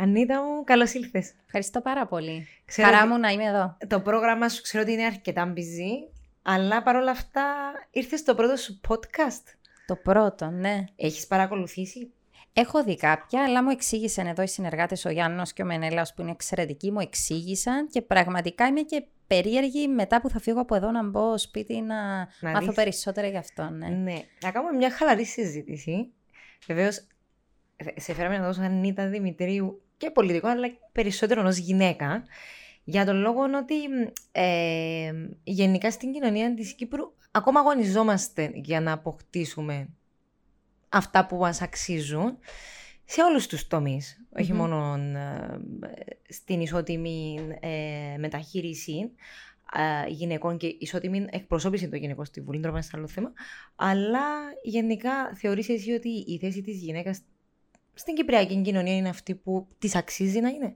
Ανίτα μου, καλώς ήλθες. Ευχαριστώ πάρα πολύ. Ξέρω Χαρά μου να είμαι εδώ. Το πρόγραμμα σου ξέρω ότι είναι αρκετά busy, αλλά παρόλα αυτά ήρθες στο πρώτο σου podcast. Το πρώτο, ναι. Έχεις παρακολουθήσει; Έχω δει κάποια, αλλά μου εξήγησαν εδώ οι συνεργάτες ο Γιάννος και ο Μενέλαος που είναι εξαιρετικοί, μου εξήγησαν και πραγματικά είμαι και περίεργη μετά που θα φύγω από εδώ να μπω σπίτι να, να μάθω περισσότερα γι' αυτό. Ναι. ναι. Να κάνουμε μια χαλαρή συζήτηση. Βεβαίως, σε φέραμε εδώ σαν Νίτα Δημητρίου και πολιτικό, αλλά περισσότερο ω γυναίκα. Για τον λόγο ότι ε, γενικά στην κοινωνία της Κύπρου ακόμα αγωνιζόμαστε για να αποκτήσουμε αυτά που μας αξίζουν σε όλους τους τομεις όχι μόνο ε, στην ισότιμη ε, μεταχείριση ε, γυναικών και ισότιμη εκπροσώπηση των γυναικών στη Βουλή, τρόπο άλλο θέμα, αλλά γενικά θεωρείς εσύ ότι η θέση της γυναίκας στην Κυπριακή κοινωνία είναι αυτή που της αξίζει να είναι;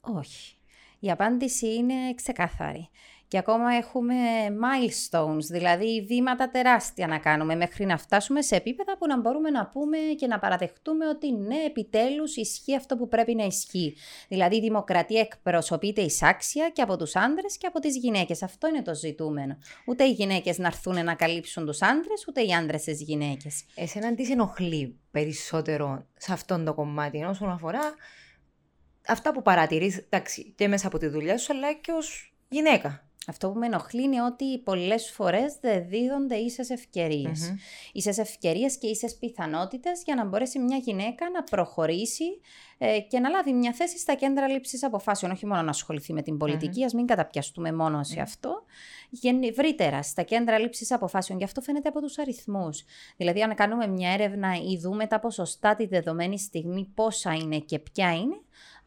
Όχι. Η απάντηση είναι ξεκάθαρη. Και ακόμα έχουμε milestones, δηλαδή βήματα τεράστια να κάνουμε μέχρι να φτάσουμε σε επίπεδα που να μπορούμε να πούμε και να παραδεχτούμε ότι ναι, επιτέλους ισχύει αυτό που πρέπει να ισχύει. Δηλαδή η δημοκρατία εκπροσωπείται εισάξια και από τους άντρες και από τις γυναίκες. Αυτό είναι το ζητούμενο. Ούτε οι γυναίκες να έρθουν να καλύψουν τους άντρες, ούτε οι άντρες τις γυναίκες. Εσένα τι σε ενοχλεί περισσότερο σε αυτόν το κομμάτι όσον αφορά αυτά που παρατηρείς και μέσα από τη δουλειά σου αλλά και ως γυναίκα; Αυτό που με ενοχλεί είναι ότι πολλές φορές δεν δίδονται ίσες ευκαιρίες. Mm-hmm. Ίσες ευκαιρίες και ίσες πιθανότητες για να μπορέσει μια γυναίκα να προχωρήσει ε, και να λάβει μια θέση στα κέντρα λήψης αποφάσεων. Όχι μόνο να ασχοληθεί με την πολιτική, mm-hmm. ας μην καταπιαστούμε μόνο σε αυτό. Ευρύτερα, στα κέντρα λήψης αποφάσεων. Γι' αυτό φαίνεται από τους αριθμούς. Δηλαδή, αν κάνουμε μια έρευνα ή δούμε τα ποσοστά τη δεδομένη στιγμή πόσα είναι και ποια είναι,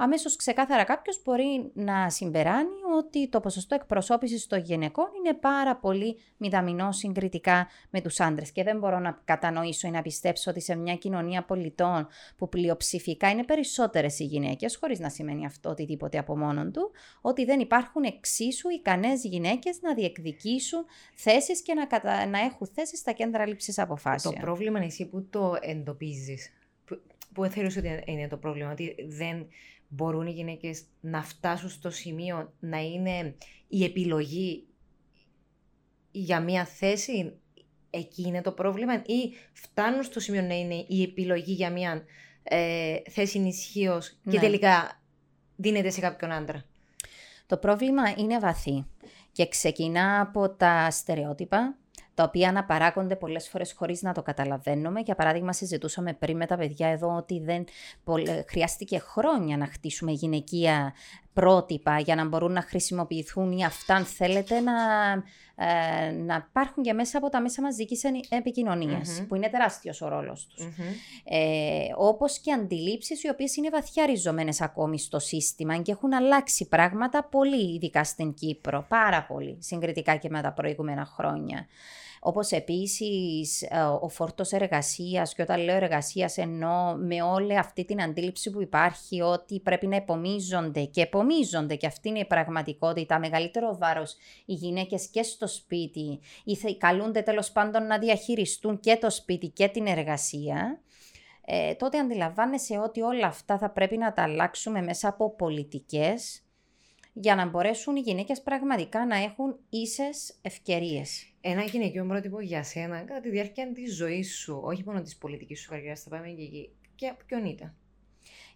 αμέσως ξεκάθαρα κάποιος μπορεί να συμπεράνει ότι το ποσοστό εκπροσώπησης των γυναικών είναι πάρα πολύ μηδαμινό συγκριτικά με τους άντρες. Και δεν μπορώ να κατανοήσω ή να πιστέψω ότι σε μια κοινωνία πολιτών που πλειοψηφικά είναι περισσότερες οι γυναίκες, χωρίς να σημαίνει αυτό οτιδήποτε από μόνον του, ότι δεν υπάρχουν εξίσου ικανές γυναίκες να διεκδικήσουν θέσεις και να, κατα... να έχουν θέσεις στα κέντρα λήψης αποφάσεων. Το πρόβλημα είναι εσύ που το εντοπίζεις. Που, που θεωρείς ότι είναι το πρόβλημα, ότι δεν μπορούν οι γυναίκες να φτάσουν στο σημείο να είναι η επιλογή για μία θέση, εκεί είναι το πρόβλημα ή φτάνουν στο σημείο να είναι η επιλογή για μία ε, θέση ισχύω και ναι. τελικά δίνεται σε κάποιον άντρα. Το πρόβλημα είναι βαθύ και ξεκινά από τα στερεότυπα, τα οποία αναπαράγονται πολλές φορές χωρίς να το καταλαβαίνουμε. Για παράδειγμα, συζητούσαμε πριν με τα παιδιά εδώ ότι δεν χρειάστηκε χρόνια να χτίσουμε γυναικεία πρότυπα για να μπορούν να χρησιμοποιηθούν ή αυτά, αν θέλετε, να, ε, να υπάρχουν και μέσα από τα μέσα μαζικής επικοινωνίας, που είναι τεράστιος ο ρόλος τους. Mm-hmm. Ε, όπως και αντιλήψεις οι οποίες είναι βαθιά ριζωμένες ακόμη στο σύστημα και έχουν αλλάξει πράγματα πολύ, ειδικά στην Κύπρο, πάρα πολύ, συγκριτικά και με τα προηγούμενα χρόνια. Όπως επίσης ε, ο φόρτος εργασίας και όταν λέω εργασίας εννοώ με όλη αυτή την αντίληψη που υπάρχει ότι πρέπει να επομίζονται και επομίζονται και αυτή είναι η πραγματικότητα, μεγαλύτερο βάρος οι γυναίκες και στο σπίτι ή καλούνται τέλος πάντων να διαχειριστούν και το σπίτι και την εργασία. Ε, τότε αντιλαμβάνεσαι ότι όλα αυτά θα πρέπει να τα αλλάξουμε μέσα από πολιτικές για να μπορέσουν οι γυναίκες πραγματικά να έχουν ίσες ευκαιρίες. Ένα γυναικείο πρότυπο για σένα κατά τη διάρκεια της ζωής σου, όχι μόνο της πολιτικής σου καριέρας, θα πάμε και εκεί. Και ποιον ήταν;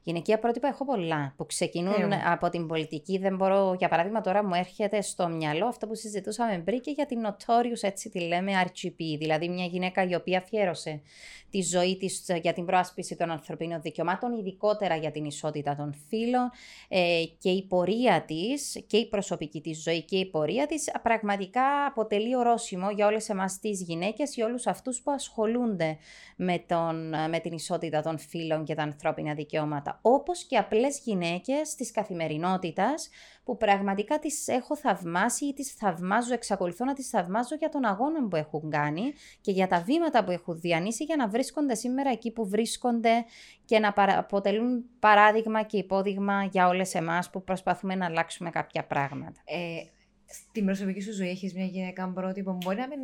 Γυναικεία πρότυπα έχω πολλά που ξεκινούν από την πολιτική. Δεν μπορώ, για παράδειγμα, τώρα μου έρχεται στο μυαλό αυτό που συζητούσαμε πριν και για την Notorious, έτσι τη λέμε, RGP. Δηλαδή, μια γυναίκα η οποία αφιέρωσε τη ζωή της για την προάσπιση των ανθρωπίνων δικαιωμάτων, ειδικότερα για την ισότητα των φύλων ε, και η πορεία της και η προσωπική της ζωή και η πορεία της πραγματικά αποτελεί ορόσημο για όλες εμάς τις γυναίκες, για όλους αυτούς που ασχολούνται με, τον, με την ισότητα των φύλων και τα ανθρώπινα δικαιώματα όπως και απλές γυναίκες της καθημερινότητας που πραγματικά τις έχω θαυμάσει ή τις θαυμάζω, εξακολουθώ να τις θαυμάζω για τον αγώνα που έχουν κάνει και για τα βήματα που έχουν διανύσει για να βρίσκονται σήμερα εκεί που βρίσκονται και να αποτελούν παράδειγμα και υπόδειγμα για όλες εμάς που προσπαθούμε να αλλάξουμε κάποια πράγματα. Ε, στην προσωπική σου ζωή έχεις μια γυναίκα πρότυπο, μπορεί να μην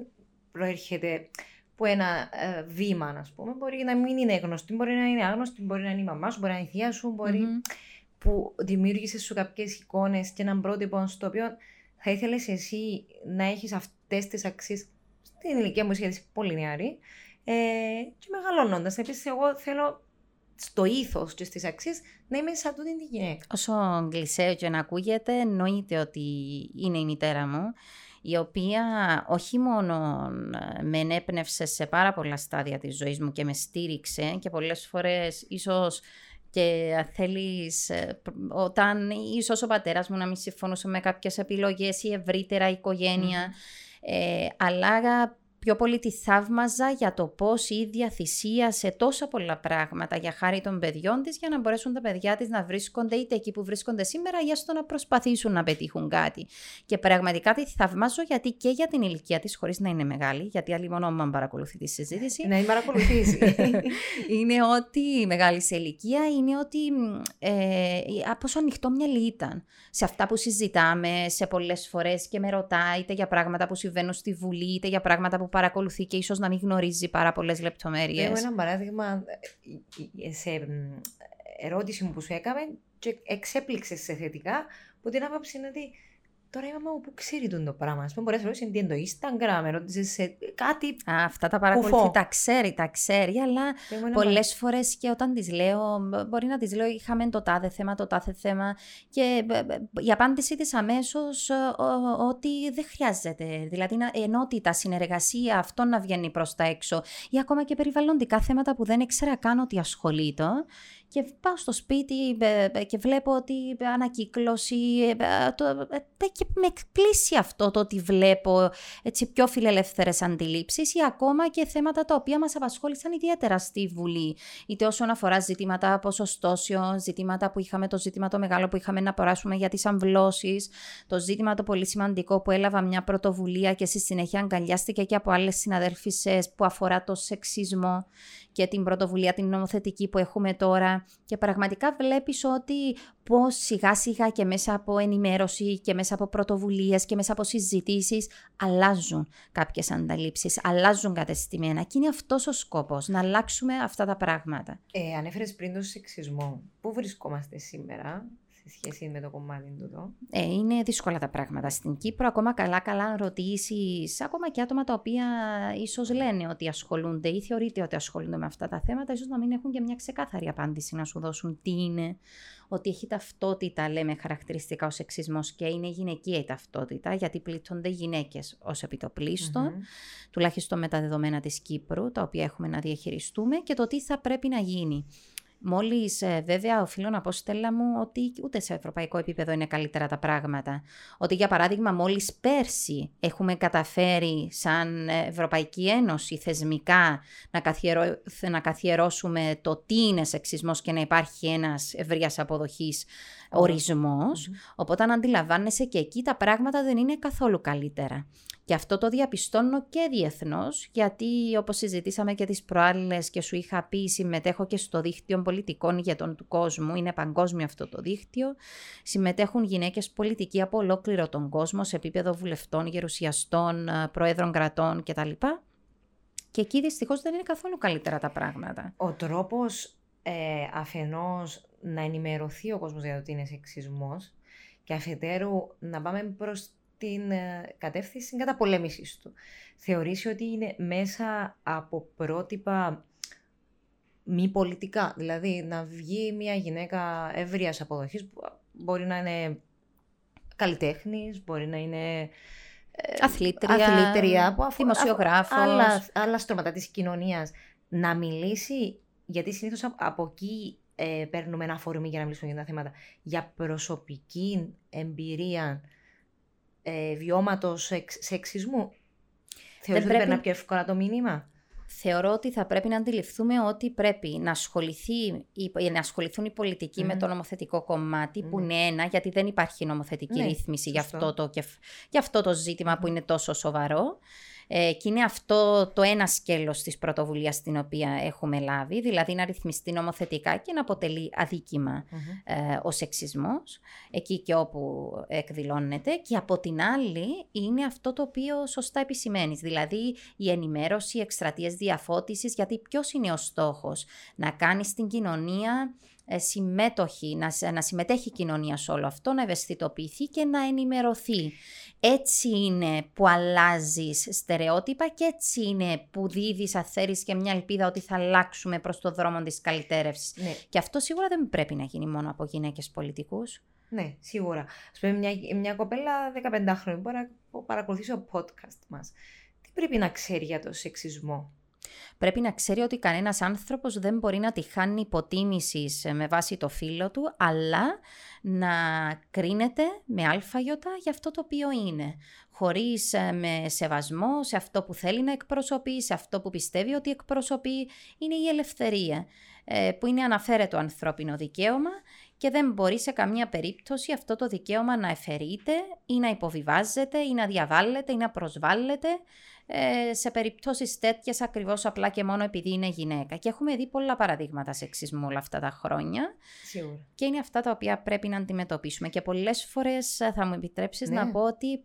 προέρχεται που ένα ε, βήμα, α πούμε, μπορεί να μην είναι γνωστή, μπορεί να είναι άγνωστη, μπορεί να είναι η μαμά σου, μπορεί να είναι η θεία σου, μπορει που δημιούργησε σου κάποιες εικόνες και έναν πρότυπο στο οποίο θα ήθελες εσύ να έχεις αυτές τις αξίες στην ηλικία μου, γιατί πολύ νεαρή. Ε, και μεγαλώνοντας, επίσης, εγώ θέλω στο ήθος και στις αξίες να είμαι σαν τούτη τη γυναίκα. Όσο γλυσαίο και να ακούγεται, εννοείται ότι είναι η μητέρα μου, η οποία όχι μόνο ε, με ενέπνευσε σε πάρα πολλά στάδια της ζωής μου και με στήριξε και πολλές φορές ίσως και θέλεις, ε, όταν ίσως ο πατέρας μου να μην συμφωνούσε με κάποιες επιλογές ή ευρύτερα οικογένεια, ε, αλλά πιο πολύ τη θαύμαζα για το πώς η ίδια θυσίασε τόσα πολλά πράγματα για χάρη των παιδιών της, για να μπορέσουν τα παιδιά της να βρίσκονται είτε εκεί που βρίσκονται σήμερα, ή στο να προσπαθήσουν να πετύχουν κάτι. Και πραγματικά τη θαυμάζω γιατί και για την ηλικία της, χωρίς να είναι μεγάλη, γιατί άλλη μόνο μου παρακολουθεί τη συζήτηση. Να παρακολουθήσει. είναι ότι μεγάλη σε ηλικία είναι ότι ε, πόσο ανοιχτό μυαλί ήταν σε αυτά που συζητάμε σε πολλές φορές και με ρωτάει είτε για πράγματα που συμβαίνουν στη Βουλή, είτε για πράγματα που παρακολουθεί και ίσως να μην γνωρίζει πάρα πολλές λεπτομέρειες. Έχω ένα παράδειγμα ε, ε, σε ερώτηση μου που σου έκαμε και εξέπληξε σε θετικά που την άποψη είναι ότι Τώρα είπαμε που ξέρει το πράγμα. Α πούμε, μπορεί να ρωτήσει τι είναι το Instagram, ρώτησε σε κάτι. Α, αυτά τα παρακολουθεί, τα ξέρει, τα ξέρει, αλλά πολλές φορές και όταν τη λέω, μπορεί να τη λέω, είχαμε το τάδε θέμα, το τάδε θέμα. Και η απάντησή της αμέσως ότι δεν χρειάζεται. Δηλαδή, ενότητα, συνεργασία, αυτό να βγαίνει προς τα έξω. Ή ακόμα και περιβαλλοντικά θέματα που δεν ήξερα καν ότι ασχολείται και πάω στο σπίτι και βλέπω ότι ανακύκλωση και με εκπλήσει αυτό το ότι βλέπω έτσι, πιο φιλελεύθερες αντιλήψεις ή ακόμα και θέματα τα οποία μας απασχόλησαν ιδιαίτερα στη Βουλή. Είτε όσον αφορά ζητήματα ποσοστώσεων, ζητήματα που είχαμε, το ζήτημα το μεγάλο που είχαμε να περάσουμε για τις αμβλώσεις, το ζήτημα το πολύ σημαντικό που έλαβα μια πρωτοβουλία και στη συνέχεια αγκαλιάστηκε και από άλλες συναδέλφισες που αφορά το σεξισμό και την πρωτοβουλία την νομοθετική που έχουμε τώρα και πραγματικά βλέπεις ότι πώς σιγά σιγά και μέσα από ενημέρωση και μέσα από πρωτοβουλίες και μέσα από συζητήσεις αλλάζουν κάποιες ανταλήψεις, αλλάζουν κατεστημένα και είναι αυτός ο σκόπος, να αλλάξουμε αυτά τα πράγματα. Ε, ανέφερες πριν τον σεξισμό. Πού βρισκόμαστε σήμερα; Σε σχέση με το κομμάτι του εδώ. Ε, είναι δύσκολα τα πράγματα στην Κύπρο. Ακόμα καλά-καλά αν ρωτήσεις, ακόμα και άτομα τα οποία ίσως λένε ότι ασχολούνται ή θεωρείται ότι ασχολούνται με αυτά τα θέματα, ίσως να μην έχουν και μια ξεκάθαρη απάντηση να σου δώσουν τι είναι. Ότι έχει ταυτότητα, λέμε, χαρακτηριστικά ο σεξισμός και είναι γυναικεία η ταυτότητα, γιατί πλήττονται γυναίκες ως επιτοπλιστων τουλάχιστον με τα δεδομένα της Κύπρου, τα οποία έχουμε να διαχειριστούμε και το τι θα πρέπει να γίνει. Μόλις ε, βέβαια οφείλω να πω Στέλλα μου ότι ούτε σε ευρωπαϊκό επίπεδο είναι καλύτερα τα πράγματα. Ότι για παράδειγμα μόλις πέρσι έχουμε καταφέρει σαν Ευρωπαϊκή Ένωση θεσμικά να, καθιερώ, να καθιερώσουμε το τι είναι σεξισμός και να υπάρχει ένας ευρείας αποδοχής ορισμός. Οπότε αν αντιλαμβάνεσαι και εκεί τα πράγματα δεν είναι καθόλου καλύτερα. Και αυτό το διαπιστώνω και διεθνώς, γιατί όπως συζητήσαμε και τις προάλλε και σου είχα πει, συμμετέχω και στο δίκτυο πολιτικών ηγετών του κόσμου. Είναι παγκόσμιο αυτό το δίκτυο. Συμμετέχουν γυναίκες πολιτικοί από ολόκληρο τον κόσμο σε επίπεδο βουλευτών, γερουσιαστών, ε, προέδρων κρατών κτλ. Και εκεί δυστυχώς δεν είναι καθόλου καλύτερα τα πράγματα. Ο τρόπος ε, αφενός να ενημερωθεί ο κόσμος για το τι είναι σεξισμός και αφετέρου να πάμε προς την ε, κατεύθυνση καταπολέμησης του. Θεωρήσει ότι είναι μέσα από πρότυπα μη πολιτικά. Δηλαδή να βγει μια γυναίκα εύρειας αποδοχής, μπορεί να είναι καλλιτέχνης, μπορεί να είναι ε, αθλήτρια, αθλήτρια που αφού, δημοσιογράφος. Άλλα, άλλα στρώματα της κοινωνίας. Να μιλήσει, γιατί συνήθως από εκεί ε, παίρνουμε ένα αφορμή για να μιλήσουμε για τα θέματα, για προσωπική εμπειρία ε, βιώματος σεξισμού; Θεωρείς ότι πρέπει... πιο εύκολα το μήνυμα; Θεωρώ ότι θα πρέπει να αντιληφθούμε ότι πρέπει να, ασχοληθεί, να ασχοληθούν οι πολιτικοί με το νομοθετικό κομμάτι, που είναι ένα, γιατί δεν υπάρχει νομοθετική ναι, ρύθμιση για αυτό, το, για αυτό το ζήτημα που είναι τόσο σοβαρό. Ε, και είναι αυτό το ένα σκέλος της πρωτοβουλίας την οποία έχουμε λάβει, δηλαδή να ρυθμιστεί νομοθετικά και να αποτελεί ε, ο σεξισμός, εκεί και όπου εκδηλώνεται. Και από την άλλη είναι αυτό το οποίο σωστά επισημαίνεις, δηλαδή η ενημέρωση, οι εκστρατείες διαφώτισης, γιατί ποιος είναι ο στόχος, να κάνει στην κοινωνία ε, συμμέτοχη, να, να συμμετέχει η κοινωνία σε όλο αυτό, να ευαισθητοποιηθεί και να ενημερωθεί. Έτσι είναι που αλλάζεις στερεότυπα και έτσι είναι που δίδεις, αν και μια ελπίδα ότι θα αλλάξουμε προς το δρόμο της καλυτέρευσης. Ναι. Και αυτό σίγουρα δεν πρέπει να γίνει μόνο από γυναίκες πολιτικούς. Ναι, σίγουρα. Α πούμε, μια, μια κοπέλα 15 χρόνια μπορεί να παρακολουθήσει το podcast μας. Τι πρέπει να ξέρει για το σεξισμό; Πρέπει να ξέρει ότι κανένας άνθρωπος δεν μπορεί να τη χάνει υποτίμησης με βάση το φύλλο του, αλλά να κρίνεται με αλφαγιώτα για αυτό το οποίο είναι. Χωρίς ε, με σεβασμό σε αυτό που θέλει να εκπροσωπεί, σε αυτό που πιστεύει ότι εκπροσωπεί, είναι η ελευθερία, ε, που είναι αναφέρετο ανθρώπινο δικαίωμα και δεν μπορεί σε καμία περίπτωση αυτό το δικαίωμα να εφαιρείται ή να υποβιβάζεται ή να διαβάλλεται ή να προσβάλλεται ε, σε περιπτώσεις τέτοιες ακριβώς απλά και μόνο επειδή είναι γυναίκα. Και έχουμε δει πολλά παραδείγματα σεξισμού όλα αυτά τα χρόνια. Σίγουρα. Και είναι αυτά τα οποία πρέπει να αντιμετωπίσουμε. Και πολλές φορές ε, θα μου επιτρέψεις να ναι. πω ότι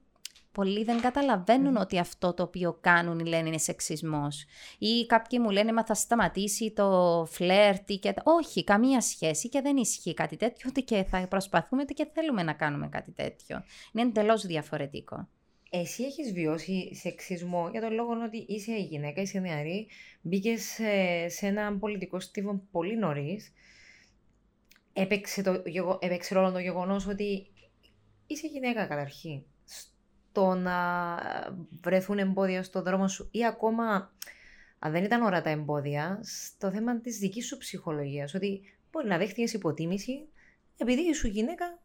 πολλοί δεν καταλαβαίνουν ότι αυτό το οποίο κάνουν λένε είναι σεξισμός. Ή κάποιοι μου λένε μα θα σταματήσει το φλερτ και... Όχι, καμία σχέση και δεν ισχύει κάτι τέτοιο ούτε και θα προσπαθούμε ούτε και θέλουμε να κάνουμε κάτι τέτοιο. Είναι εντελώς διαφορετικό. Εσύ έχεις βιώσει σεξισμό; Για τον λόγο ότι είσαι η γυναίκα, είσαι νεαρή, μπήκες σε, σε ένα πολιτικό στίβο πολύ νωρίς. Έπαιξε, το, έπαιξε ρόλο το γεγονός ότι είσαι γυναίκα καταρχήν. Στο να βρεθούν εμπόδια στον δρόμο σου ή ακόμα, αν δεν ήταν ώρα τα εμπόδια, στο θέμα της δικής σου ψυχολογίας. Ότι μπορεί να δέχτηκες υποτίμηση επειδή είσαι γυναίκα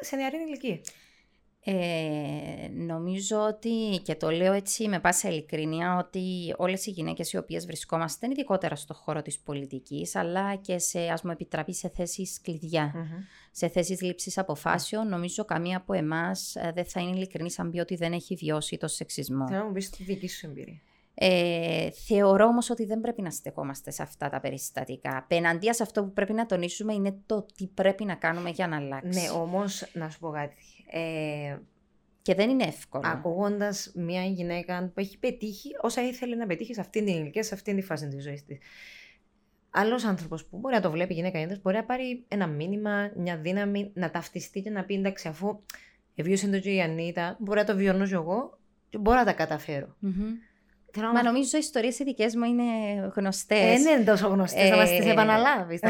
σε νεαρή ηλικία. Ε, νομίζω ότι, και το λέω έτσι με πάσα ειλικρίνεια, ότι όλες οι γυναίκες οι οποίες βρισκόμαστε, ειδικότερα στον χώρο της πολιτικής, αλλά και σε, ας μου επιτραπεί, σε θέσεις σε θέσεις λήψης αποφάσεων, νομίζω καμία από εμάς ε, δεν θα είναι ειλικρινή αν πει ότι δεν έχει βιώσει το σεξισμό. Θέλω να μου πεις τη δική σου εμπειρία. Ε, θεωρώ όμως ότι δεν πρέπει να στεκόμαστε σε αυτά τα περιστατικά. Απέναντία σε αυτό που πρέπει να τονίσουμε είναι το τι πρέπει να κάνουμε για να αλλάξει. Ναι, όμως να σου πω κάτι. Ε, και δεν είναι εύκολο. Ακούγοντας μια γυναίκα που έχει πετύχει όσα ήθελε να πετύχει σε αυτήν την ηλικία, σε αυτήν τη φάση της ζωής της. Άλλος άνθρωπος που μπορεί να το βλέπει γυναίκα ή μπορεί να πάρει ένα μήνυμα, μια δύναμη, να ταυτιστεί και να πει εντάξει, αφού βίωσε το και η Ανίτα, μπορεί να το βιώνω εγώ και μπορώ να τα καταφερω Μα νομίζω οι ιστορίες οι δικές μου είναι γνωστές. Δεν είναι τόσο γνωστές. να μας τις επαναλάβεις.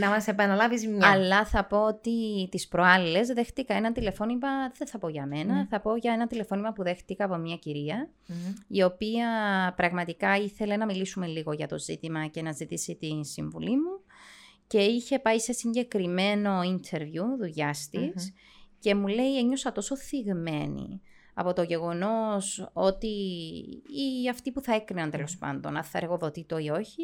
να μας επαναλάβεις μια. Αλλά θα πω ότι τις προάλλες δέχτηκα ένα τηλεφώνημα. Δεν θα πω για μένα. Θα πω για ένα τηλεφώνημα που δέχτηκα από μια κυρια η οποία πραγματικά ήθελε να μιλήσουμε λίγο για το ζήτημα και να ζητήσει τη συμβουλή μου. Και είχε πάει σε συγκεκριμένο interview δουλειάς της και μου λέει: Ένιωσα τόσο θυγμένη από το γεγονός ότι οι αυτοί που θα έκριναν τέλος πάντων αν θα εργοδοτεί το ή όχι,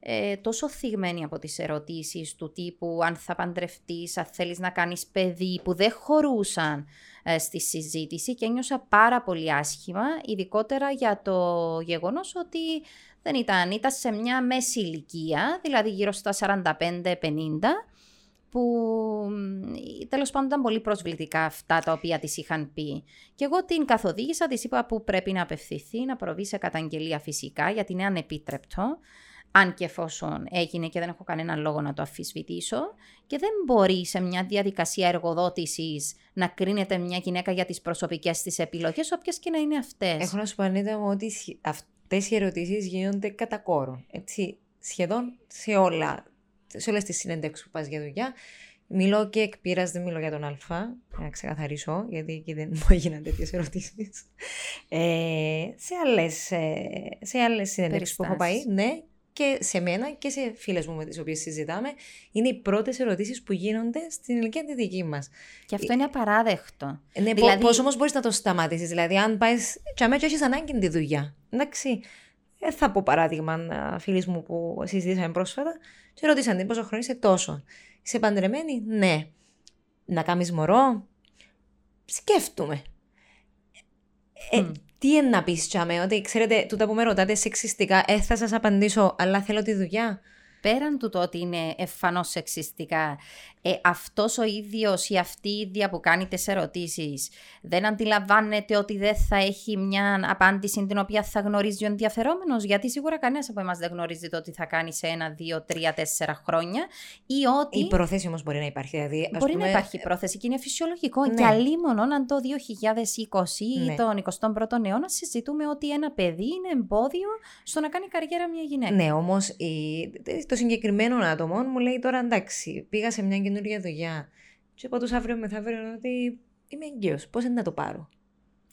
ε, τόσο θυγμένοι από τις ερωτήσεις του τύπου αν θα παντρευτείς, αν θέλεις να κάνεις παιδί που δεν χωρούσαν ε, στη συζήτηση και ένιωσα πάρα πολύ άσχημα, ειδικότερα για το γεγονός ότι δεν ήταν, ήταν σε μια μέση ηλικία, δηλαδή γύρω στα 45-50 που τέλος πάντων ήταν πολύ προσβλητικά αυτά τα οποία της είχαν πει. Και εγώ την καθοδήγησα, της είπα που πρέπει να απευθυνθεί, να προβεί σε καταγγελία φυσικά, γιατί είναι ανεπίτρεπτο. Αν και εφόσον έγινε και δεν έχω κανένα λόγο να το αφισβητήσω. Και δεν μπορεί σε μια διαδικασία εργοδότησης να κρίνεται μια γυναίκα για τις προσωπικές της επιλογές, όποιες και να είναι αυτές. Έχω να σου πω, ότι αυτές οι ερωτήσεις γίνονται κατά κόρο. Έτσι, σχεδόν σε όλα σε όλες τις συνέντευξει που πας για δουλειά. Μιλώ και εκ δεν μιλώ για τον Α, να ξεκαθαρίσω, γιατί εκεί δεν μου έγιναν τέτοιες ερωτήσεις. Ε, σε άλλες σε άλλες συνέντευξει που έχω πάει, ναι, και σε μένα και σε φίλες μου με τις οποίες συζητάμε, είναι οι πρώτες ερωτήσεις που γίνονται στην ηλικία τη δική μας. Και αυτό είναι απαράδεκτο. Ναι, δηλαδή... πώς όμως μπορείς να το σταματήσεις, Δηλαδή, αν πάεις. Τσαμέ, και έχεις ανάγκη τη δουλειά. Εντάξει. Ε, θα πω παράδειγμα φίλη μου που συζητήσαμε πρόσφατα. Και ρωτήσαν την πόσο χρόνο είσαι τόσο; Είσαι παντρεμένη, ναι. Να κάνεις μωρό, σκέφτομαι. Ε, Τι είναι να πεις, Τσάμε, ότι ξέρετε, τούτα που με ρωτάτε σεξιστικά, ε, θα σας απαντήσω, αλλά θέλω τη δουλειά πέραν του το ότι είναι εμφανώς σεξιστικά, ε, αυτός ο ίδιος ή αυτή η ίδια που κάνει τις ερωτήσεις δεν αντιλαμβάνεται ότι δεν θα έχει μια απάντηση την οποία θα γνωρίζει ο ενδιαφερόμενος, γιατί σίγουρα κανένας από εμάς δεν γνωρίζει το ότι θα κάνει σε ένα, δύο, τρία, τέσσερα χρόνια ή ότι... Η πρόθεση όμως μπορεί να υπάρχει. Δηλαδή, μπορεί πούμε... να υπάρχει πρόθεση και είναι φυσιολογικό. Ναι. Και αλλήμον αν το 2020 ναι. ή τον 21ο αιώνα συζητούμε ότι ένα παιδί είναι εμπόδιο στο να κάνει καριέρα μια γυναίκα. Ναι, όμως το συγκεκριμένο άτομο μου λέει τώρα εντάξει, πήγα σε μια καινούργια δουλειά. Και είπα τους αύριο μεθαύριο ότι είμαι εγκύο. Πώς είναι να το πάρω;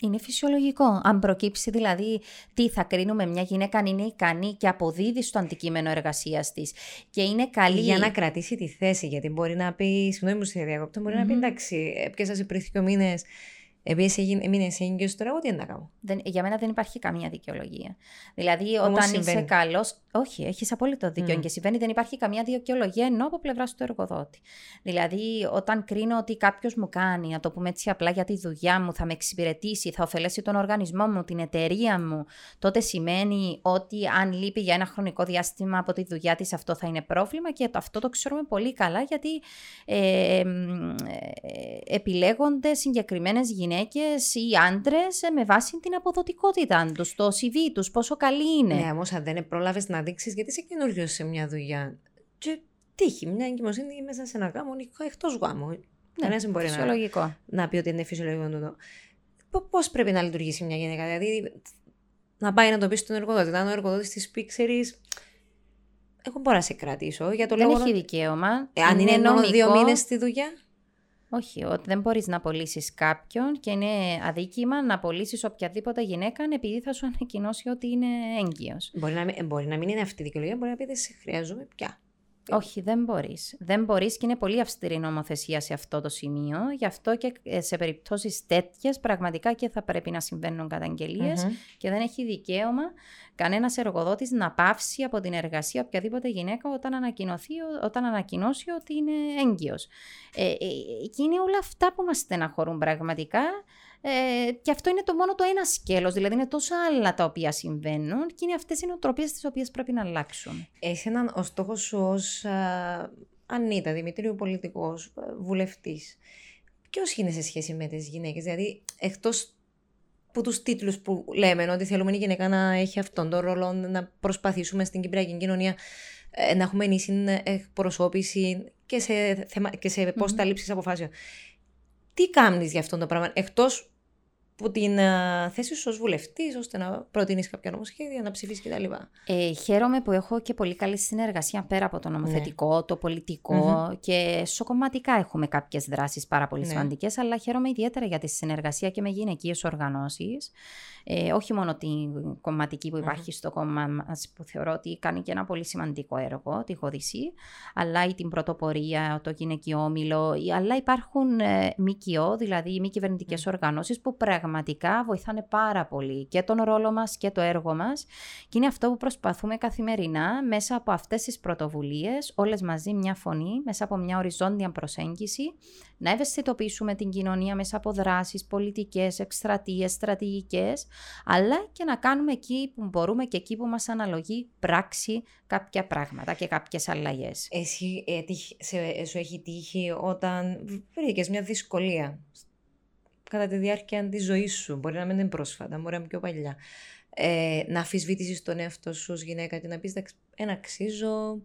Είναι φυσιολογικό. Αν προκύψει δηλαδή τι θα κρίνουμε μια γυναίκα αν είναι ικανή και αποδίδει στο αντικείμενο εργασίας της και είναι καλή. Για να κρατήσει τη θέση, γιατί μπορεί να πει. Συγγνώμη μου στη διακόπτω, μπορεί mm-hmm. να πει εντάξει, έπιασα σε πριν δύο μήνες επειδή έμεινε έγκυος τώρα, ό,τι να κάνω. Δεν, για μένα δεν υπάρχει καμία δικαιολογία. Δηλαδή, Όμως όταν συμβαίνει. είσαι καλό. Όχι, έχεις απόλυτο δίκιο. Mm. Και συμβαίνει, δεν υπάρχει καμία δικαιολογία ενώ από πλευράς του εργοδότη. Δηλαδή, όταν κρίνω ότι κάποιος μου κάνει, να το πούμε έτσι απλά για τη δουλειά μου, θα με εξυπηρετήσει, θα ωφελέσει τον οργανισμό μου, την εταιρεία μου, τότε σημαίνει ότι αν λείπει για ένα χρονικό διάστημα από τη δουλειά της, αυτό θα είναι πρόβλημα. Και αυτό το ξέρουμε πολύ καλά, γιατί ε, ε, ε επιλέγονται συγκεκριμένες γυναίκες γυναίκες ή άντρες με βάση την αποδοτικότητά τους, το CV τους, πόσο καλή είναι. Ναι, όμως αν δεν πρόλαβες να δείξεις, γιατί είσαι καινούριο σε μια δουλειά. Και τύχει, μια εγκυμοσύνη μέσα σε ένα γάμο, εκτός γάμου. Ναι, Κανένας δεν μπορεί να, να πει ότι είναι φυσιολογικό τούτο. Πώς πρέπει να λειτουργήσει μια γυναίκα, Δηλαδή, να πάει να το πει στον εργοδότη. Αν ο εργοδότης της πει, ξέρεις, εγώ μπορώ να σε κρατήσω. Για το δεν λόγο... έχει δικαίωμα. Ε, αν είναι, είναι μόνο δύο μήνες στη δουλειά. Όχι, ότι δεν μπορείς να απολύσεις κάποιον και είναι αδίκημα να απολύσεις οποιαδήποτε γυναίκα επειδή θα σου ανακοινώσει ότι είναι έγκυος. Μπορεί να, μπορεί να μην είναι αυτή η δικαιολογία, μπορεί να πει δεν σε χρειάζομαι πια. Όχι, δεν μπορείς. Δεν μπορείς και είναι πολύ αυστηρή νομοθεσία σε αυτό το σημείο. Γι' αυτό και ε, σε περιπτώσεις τέτοιες πραγματικά και θα πρέπει να συμβαίνουν και δεν έχει δικαίωμα κανένας εργοδότης να πάυσει από την εργασία οποιαδήποτε γυναίκα όταν, ανακοινωθεί, όταν ανακοινώσει ότι είναι έγκυος. Ε, ε, και είναι όλα αυτά που μας στεναχωρούν πραγματικά. Ε, και αυτό είναι το μόνο το ένα σκέλος, δηλαδή είναι τόσα άλλα τα οποία συμβαίνουν και είναι αυτές οι νοοτροπίες τις οποίες πρέπει να αλλάξουν. Έχεις έναν ο στόχος σου ως α, Ανίτα, Δημητρίου πολιτικός, βουλευτής. Ποιος είναι σε σχέση με τις γυναίκες, δηλαδή εκτός από τους τίτλους που λέμε ότι θέλουμε η γυναίκα να έχει αυτόν τον ρόλο, να προσπαθήσουμε στην Κυπριακή κοινωνία ε, να έχουμε ενίσχυση εκπροσώπηση και σε, θεμα... και σε mm-hmm. τα λήψη αποφάσεων. Τι κάνεις για αυτό το πράγμα, εκτός που την uh, θέση σου ως βουλευτής, ώστε να προτείνεις κάποια νομοσχέδια, να ψηφίσεις κτλ. Ε, χαίρομαι που έχω και πολύ καλή συνεργασία πέρα από το νομοθετικό, ναι. το πολιτικο και σοκομματικά έχουμε κάποιες δράσεις πάρα πολύ ναι. σημαντικές, αλλά χαίρομαι ιδιαίτερα για τη συνεργασία και με γυναικείες οργανώσεις. Ε, όχι μόνο την κομματική που υπαρχει στο κόμμα μας, που θεωρώ ότι κάνει και ένα πολύ σημαντικό έργο, τη Χοδησή, αλλά ή την πρωτοπορία, το γυναικείο όμιλο, αλλά υπάρχουν ε, ΜΚΟ, δηλαδή οι μη κυβερνητικές mm. οργανώσεις που πραγματικά βοηθάνε πάρα πολύ και τον ρόλο μας και το έργο μας. Και είναι αυτό που προσπαθούμε καθημερινά μέσα από αυτές τις πρωτοβουλίες, όλες μαζί μια φωνή, μέσα από μια οριζόντια προσέγγιση, να ευαισθητοποιήσουμε την κοινωνία μέσα από δράσεις, πολιτικές, εκστρατείες, στρατηγικές, αλλά και να κάνουμε εκεί που μπορούμε και εκεί που μας αναλογεί πράξη κάποια πράγματα και κάποιες αλλαγές. Εσύ ε, σε, σου έχει τύχει όταν βρήκες μια δυσκολία κατά τη διάρκεια της ζωής σου, μπορεί να μην είναι πρόσφατα, μπορεί να είναι πιο παλιά, ε, να αφισβήτησεις τον εαυτό σου ως γυναίκα και να πεις ένα αξίζω,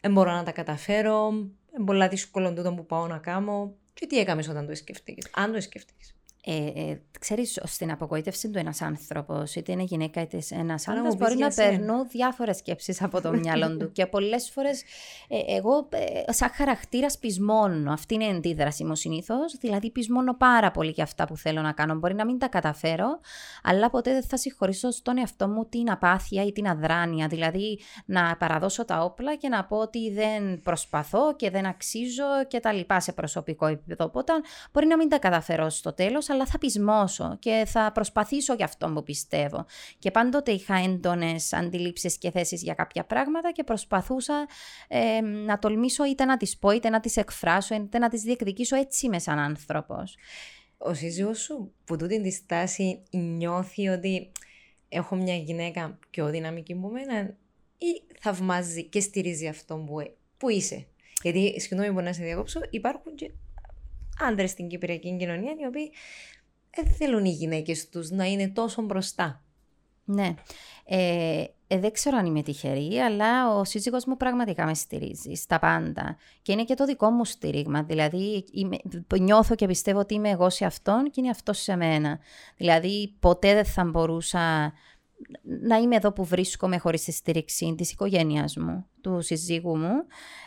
δεν μπορώ να τα καταφέρω, είναι πολλά δύσκολο τούτο που πάω να κάνω και τι έκαμες όταν το σκεφτείς, αν το σκεφτείς. Ε, ε, ξέρεις, στην απογοήτευση του ένας άνθρωπος, είτε είναι γυναίκα είτε ένας άντρας, μπορεί να περνούν διάφορες σκέψεις από το μυαλό του. και πολλές φορές ε, εγώ ε, σαν χαρακτήρας πεισμώνω. Αυτή είναι η αντίδραση μου συνήθως. Δηλαδή πεισμώνω πάρα πολύ για αυτά που θέλω να κάνω. Μπορεί να μην τα καταφέρω, αλλά ποτέ δεν θα συγχωρήσω στον εαυτό μου την απάθεια ή την αδράνεια. Δηλαδή να παραδώσω τα όπλα και να πω ότι δεν προσπαθώ και δεν αξίζω και τα λοιπά σε προσωπικό επίπεδο. Οπότε μπορεί να μην τα καταφέρω στο τέλος, αλλά θα πεισμώσω και θα προσπαθήσω για αυτό που πιστεύω. Και πάντοτε είχα έντονες αντιλήψεις και θέσεις για κάποια πράγματα και προσπαθούσα ε, να τολμήσω είτε να τις πω, είτε να τις εκφράσω, είτε να τις διεκδικήσω. Έτσι είμαι σαν άνθρωπος. ο σύζυγος σου που τούτη τη στάση νιώθει ότι έχω μια γυναίκα πιο δυναμική από μένα ή θαυμάζει και στηρίζει αυτό που, ε, που είσαι; Γιατί, συγγνώμη που να σε διακόψω, υπάρχουν και άντρες στην Κυπριακή κοινωνία οι οποίοι δεν θέλουν οι γυναίκες τους να είναι τόσο μπροστά. Ναι. Ε, ε, δεν ξέρω αν είμαι τυχερή, αλλά ο σύζυγός μου πραγματικά με στηρίζει στα πάντα. Και είναι και το δικό μου στήριγμα. Δηλαδή, είμαι, νιώθω και πιστεύω ότι είμαι εγώ σε αυτόν και είναι αυτός σε μένα. Δηλαδή, ποτέ δεν θα μπορούσα να είμαι εδώ που βρίσκομαι χωρίς τη στήριξη της οικογένειας μου, του συζύγου μου,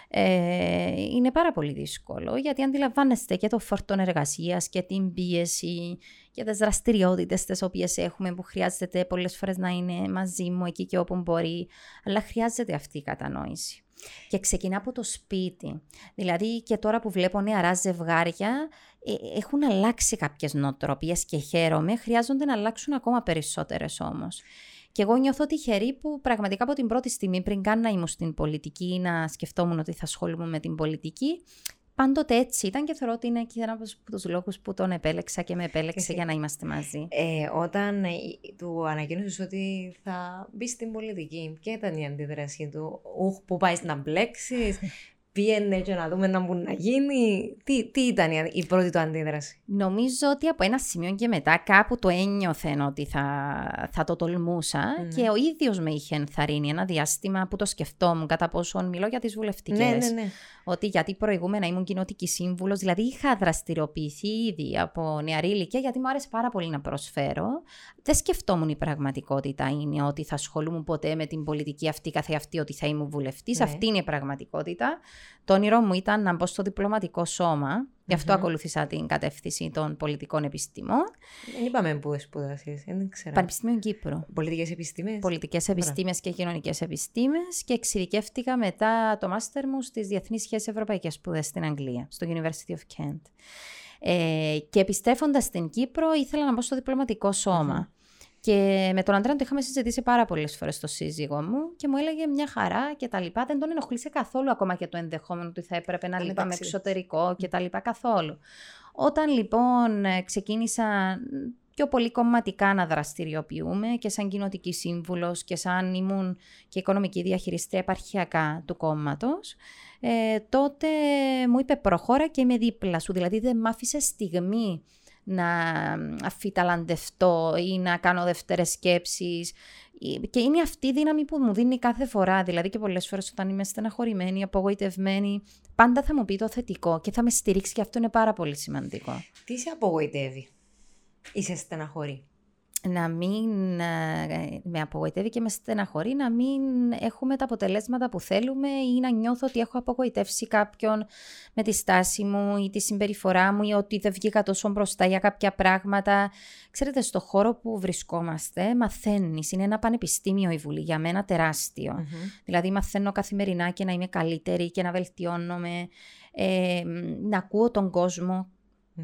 ε, είναι πάρα πολύ δύσκολο γιατί αντιλαμβάνεστε και το φόρτο εργασίας και την πίεση και τις δραστηριότητες τις οποίες έχουμε που χρειάζεται πολλές φορές να είναι μαζί μου εκεί και όπου μπορεί, αλλά χρειάζεται αυτή η κατανόηση. Και ξεκινά από το σπίτι. Δηλαδή και τώρα που βλέπω νεαρά ζευγάρια, ε, έχουν αλλάξει κάποιες νοοτροπίες και χαίρομαι, χρειάζονται να αλλάξουν ακόμα περισσότερες όμως. Και εγώ νιώθω τυχερή που πραγματικά από την πρώτη στιγμή, πριν καν να ήμουν στην πολιτική, να σκεφτόμουν ότι θα ασχολούμαι με την πολιτική, πάντοτε έτσι ήταν και θεωρώ ότι είναι και ένας από τους λόγους που τον επέλεξα και με επέλεξε για να είμαστε μαζί. Ε, όταν ε, του ανακοίνωσες ότι θα μπεις στην πολιτική, ποια ήταν η αντίδραση του, Ουχ, που πάει να μπλέξεις, πήγαινε και να δούμε να μπορεί να γίνει. Τι, τι ήταν η πρώτη του αντίδραση; Νομίζω ότι από ένα σημείο και μετά κάπου το ένιωθε ότι θα, θα το τολμούσα και ο ίδιος με είχε ενθαρρύνει ένα διάστημα που το σκεφτόμουν κατά πόσο μιλώ για τις βουλευτικές. Ναι, ναι, ναι. Ότι γιατί προηγούμενα ήμουν κοινοτική σύμβουλος, δηλαδή είχα δραστηριοποιηθεί ήδη από νεαρή ηλικία γιατί μου άρεσε πάρα πολύ να προσφέρω. Δεν σκεφτόμουν η πραγματικότητα είναι ότι θα ασχολούμαι ποτέ με την πολιτική αυτή καθεαυτή ότι θα είμαι βουλευτής. Ναι. Αυτή είναι η πραγματικότητα. Το όνειρό μου ήταν να μπω στο διπλωματικό σώμα. Γι' αυτό ακολούθησα την κατεύθυνση των πολιτικών επιστημών. Δεν είπαμε πού σπουδάσεις, δεν ξέρω. Πανεπιστήμιο Κύπρο. Πολιτικές επιστήμες; Πολιτικές επιστήμες και κοινωνικές επιστήμες. Και εξειδικεύτηκα μετά το μάστερ μου στις Διεθνείς Σχέσεις Ευρωπαϊκές Σπουδές στην Αγγλία, στο University of Kent. Ε, και επιστρέφοντας στην Κύπρο, ήθελα να μπω στο διπλωματικό και με τον Αντρέα το είχαμε συζητήσει πάρα πολλές φορές στο σύζυγό μου και μου έλεγε μια χαρά και τα λοιπά. Δεν τον ενοχλήσε καθόλου ακόμα και το ενδεχόμενο ότι θα έπρεπε να λείπαμε εξωτερικό και τα λοιπά καθόλου. Όταν λοιπόν ε, ξεκίνησα πιο πολύ κομματικά να δραστηριοποιούμε και σαν κοινοτική σύμβουλος και σαν ήμουν και οικονομική διαχειριστή επαρχιακά του κόμματος, ε, τότε μου είπε προχώρα και είμαι δίπλα σου. Δηλαδή δεν μ' άφησε στιγμή να αφιταλαντευτώ ή να κάνω δεύτερες σκέψεις. Και είναι αυτή η δύναμη που μου δίνει κάθε φορά. Δηλαδή και πολλές φορές όταν είμαι στεναχωρημένη, απογοητευμένη, πάντα θα μου πει το θετικό και θα με στηρίξει και αυτό είναι πάρα πολύ σημαντικό. Τι σε απογοητεύει, είσαι στεναχωρή να μην ε, με απογοητεύει και με στεναχωρεί να μην έχουμε τα αποτελέσματα που θέλουμε ή να νιώθω ότι έχω απογοητεύσει κάποιον με τη στάση μου ή τη συμπεριφορά μου ή ότι δεν βγήκα τόσο μπροστά για κάποια πράγματα. Ξέρετε, στο χώρο που βρισκόμαστε μαθαίνεις, είναι ένα πανεπιστήμιο η Βουλή, για μένα Δηλαδή μαθαίνω καθημερινά και να είμαι καλύτερη και να βελτιώνομαι, ε, να ακούω τον κόσμο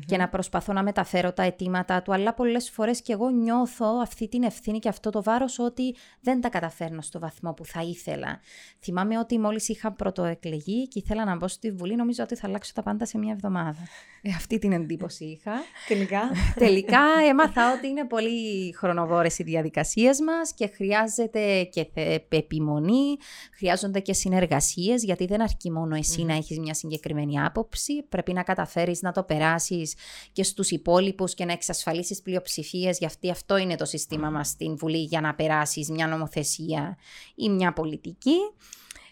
και να προσπαθώ να μεταφέρω τα αιτήματα του, αλλά πολλές φορές και εγώ νιώθω αυτή την ευθύνη και αυτό το βάρος ότι δεν τα καταφέρνω στο βαθμό που θα ήθελα. Θυμάμαι ότι μόλις είχα πρωτοεκλεγεί και ήθελα να μπω στη Βουλή, νομίζω ότι θα αλλάξω τα πάντα σε μια εβδομάδα. Ε, αυτή την εντύπωση είχα. Τελικά. Τελικά έμαθα ότι είναι πολύ χρονοβόρες οι διαδικασίες μας και χρειάζεται και επιμονή, χρειάζονται και συνεργασίες, γιατί δεν αρκεί μόνο εσύ να έχεις μια συγκεκριμένη άποψη, πρέπει να καταφέρεις να το περάσεις και στους υπόλοιπους και να εξασφαλίσεις πλειοψηφίες, γιατί αυτό είναι το σύστημα μας στην Βουλή για να περάσεις μια νομοθεσία ή μια πολιτική.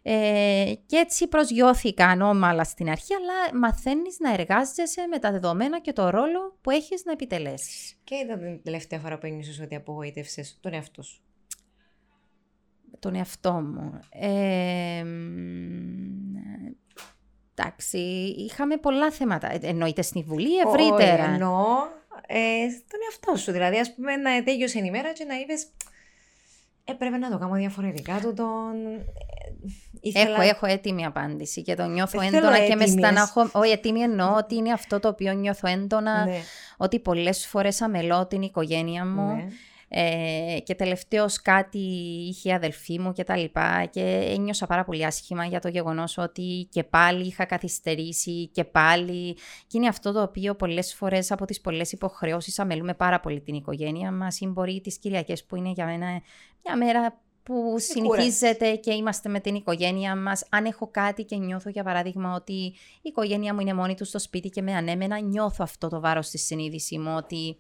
Ε, και έτσι προσγειώθηκα ανώμαλα στην αρχή, αλλά μαθαίνεις να εργάζεσαι με τα δεδομένα και το ρόλο που έχεις να επιτελέσεις. Και ήταν την τελευταία φορά που ένιωσες ότι απογοήτευσες τον εαυτό σου. Τον εαυτό μου. Ε, εντάξει, είχαμε πολλά θέματα. Ε, εννοείται στη Βουλή, ευρύτερα. εννοώ ε, τον εαυτό σου. Δηλαδή, ας πούμε, να τέλειωσε η ημέρα και να είπες έπρεπε να το κάνω διαφορετικά του τον... Ήθελα... Έχω, έχω έτοιμη απάντηση και το νιώθω ε, έντονα και με στεναχώ. Όχι, έτοιμη εννοώ ότι είναι αυτό το οποίο νιώθω έντονα. Ναι. Ότι πολλές φορές αμελώ την οικογένεια μου. Ναι. Ε, και τελευταίος κάτι είχε η αδελφή μου και τα λοιπά και ένιωσα πάρα πολύ άσχημα για το γεγονός ότι και πάλι είχα καθυστερήσει και πάλι. Και είναι αυτό το οποίο πολλές φορές από τις πολλές υποχρεώσεις αμελούμε πάρα πολύ την οικογένεια μας. Ή μπορεί τις Κυριακές που είναι για μένα μια μέρα που συνηθίζεται και είμαστε με την οικογένεια μας. Αν έχω κάτι και νιώθω για παράδειγμα ότι η οικογένεια μου είναι μόνη του στο σπίτι και με ανέμενα, νιώθω αυτό το βάρος στη συνείδηση μου ότι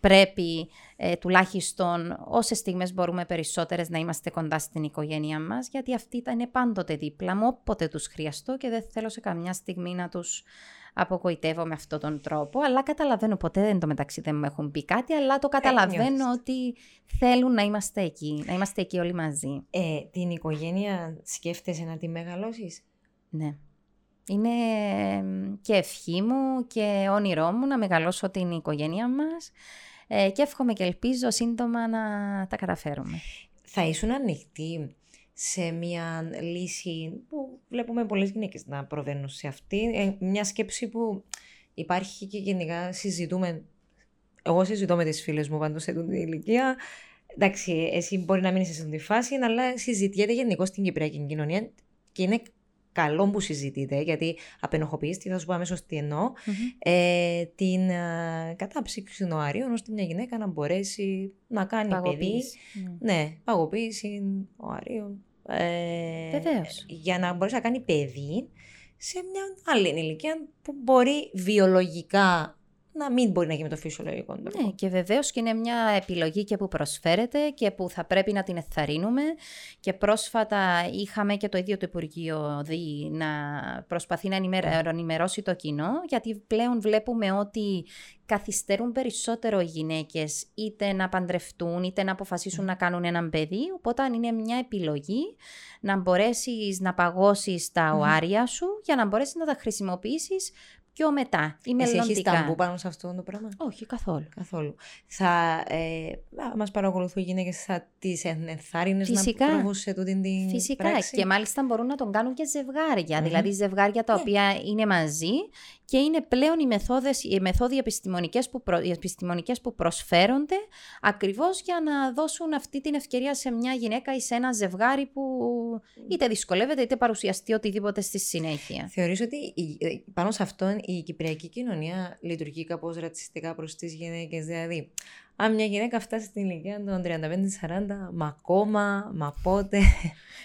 πρέπει ε, τουλάχιστον όσες στιγμές μπορούμε περισσότερες να είμαστε κοντά στην οικογένειά μας, γιατί αυτή ήταν πάντοτε δίπλα μου, όποτε τους χρειαστώ και δεν θέλω σε καμιά στιγμή να τους απογοητεύω με αυτόν τον τρόπο. Αλλά καταλαβαίνω, ποτέ δεν το μεταξύ δεν μου έχουν πει κάτι, αλλά το καταλαβαίνω ότι θέλουν να είμαστε εκεί, να είμαστε εκεί όλοι μαζί. Ε, την οικογένεια σκέφτεσαι να τη μεγαλώσεις; Ναι. Είναι και ευχή μου και όνειρό μου να μεγαλώσω την οικογένεια μας ε, και εύχομαι και ελπίζω σύντομα να τα καταφέρουμε. Θα ήσουν ανοιχτή σε μια λύση που βλέπουμε πολλές γυναίκες να προβαίνουν σε αυτή. Ε, μια σκέψη που υπάρχει και γενικά συζητούμε. Εγώ συζητώ με τις φίλες μου πάντως σε την ηλικία. Εντάξει, εσύ μπορεί να μην είσαι σε αυτή τη φάση, αλλά συζητιέται γενικώς στην Κυπριακή κοινωνία και είναι καλό που συζητείτε, γιατί απενοχοποιήστη, θα σου πω αμέσως τι εννοω ε, την ε, κατάψυξη νοαρίων, ώστε μια γυναίκα να μπορέσει να κάνει παιδί. Ναι. ναι, παγωποίηση νοαρίων. Ε, Για να μπορέσει να κάνει παιδί σε μια άλλη ηλικία που μπορεί βιολογικά να μην μπορεί να γίνει με το φυσιολογικό τρόπο. Ναι, και βεβαίως και είναι μια επιλογή και που προσφέρεται και που θα πρέπει να την εθαρρύνουμε. Και πρόσφατα είχαμε και το ίδιο το Υπουργείο ΔΗ να προσπαθεί να ενημερώσει το κοινό, γιατί πλέον βλέπουμε ότι καθυστερούν περισσότερο οι γυναίκες είτε να παντρευτούν είτε να αποφασίσουν να κάνουν έναν παιδί, οπότε αν είναι μια επιλογή να μπορέσεις να παγώσεις τα οάρια σου για να μπορέσεις να τα χρησιμοποιήσεις πιο μετά ή μελλοντικά. Εσύ έχεις ταμπού πάνω σε αυτό το πράγμα; Όχι, καθόλου. Καθόλου. Θα ε, μας παρακολουθούν γυναίκες, θα τις ενθάρρυνες να προβούν σε τούτη την Φυσικά. Και μάλιστα μπορούν να τον κάνουν και ζευγάρια. Δηλαδή ζευγάρια τα ναι. οποία είναι μαζί και είναι πλέον οι, μεθόδες, οι μεθόδοι επιστημονικές που, προ, οι επιστημονικές που προσφέρονται ακριβώς για να δώσουν αυτή την ευκαιρία σε μια γυναίκα ή σε ένα ζευγάρι που είτε δυσκολεύεται είτε παρουσιαστεί οτιδήποτε στη συνέχεια. Θεωρείς ότι ε, πάνω σε αυτό η κυπριακή κοινωνία λειτουργεί κάπως ρατσιστικά προς τις γυναίκες, δηλαδή αν μια γυναίκα φτάσει στην ηλικία των 35-40, μα ακόμα, μα πότε.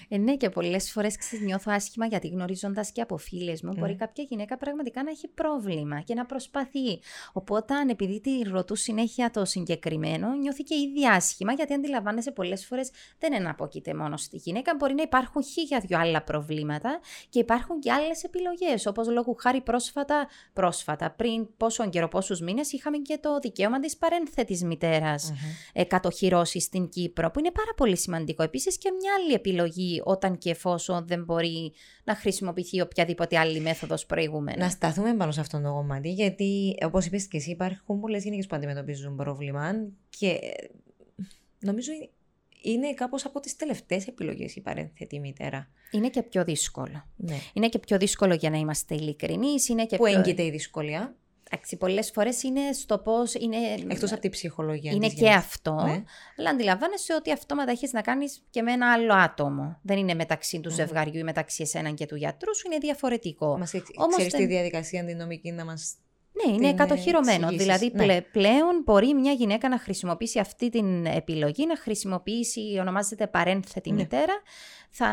Ε, ναι, και πολλές φορές νιώθω άσχημα γιατί γνωρίζοντας και από φίλες μου, mm. μπορεί ναι. κάποια γυναίκα πραγματικά να έχει πρόβλημα και να προσπαθεί. Οπότε, αν επειδή τη ρωτού συνέχεια το συγκεκριμένο, νιώθει και ήδη άσχημα γιατί αντιλαμβάνεσαι πολλές φορές δεν εναπόκειται μόνο στη γυναίκα. Μπορεί να υπάρχουν χίλια δυο άλλα προβλήματα και υπάρχουν και άλλες επιλογές. Όπως λόγω χάρη πρόσφατα, πρόσφατα, πριν πόσο καιρό, πόσους μήνες, είχαμε και το δικαίωμα της παρένθετης μητέρας mm-hmm. κατοχυρώσει στην Κύπρο, που είναι πάρα πολύ σημαντικό. Επίσης και μια άλλη επιλογή όταν και εφόσον δεν μπορεί να χρησιμοποιηθεί οποιαδήποτε άλλη μέθοδος προηγούμενα. Να σταθούμε πάνω σε αυτό το κομμάτι, γιατί όπως είπες και εσύ, υπάρχουν πολλές γυναίκες που αντιμετωπίζουν πρόβλημα και νομίζω είναι κάπως από τις τελευταίες επιλογές η παρένθετη μητέρα. Είναι και πιο δύσκολο. Ναι. Είναι και πιο δύσκολο για να είμαστε ειλικρινείς. Πού πιο... έγκυται η δυσκολία. Εντάξει, πολλές φορές είναι στο πώς είναι. Εκτός από τη ψυχολογία. Είναι και αυτό. Ναι. Αλλά αντιλαμβάνεσαι ότι αυτόματα έχεις να κάνεις και με ένα άλλο άτομο. Δεν είναι μεταξύ του ζευγαριού ή μεταξύ εσένα και του γιατρού σου, είναι διαφορετικό. Μας ξέρεις τη διαδικασία αντινομική να μας ναι, είναι κατοχυρωμένο. Δηλαδή ναι. πλέον μπορεί μια γυναίκα να χρησιμοποιήσει αυτή την επιλογή, να χρησιμοποιήσει, ονομάζεται παρένθετη ναι. μητέρα, θα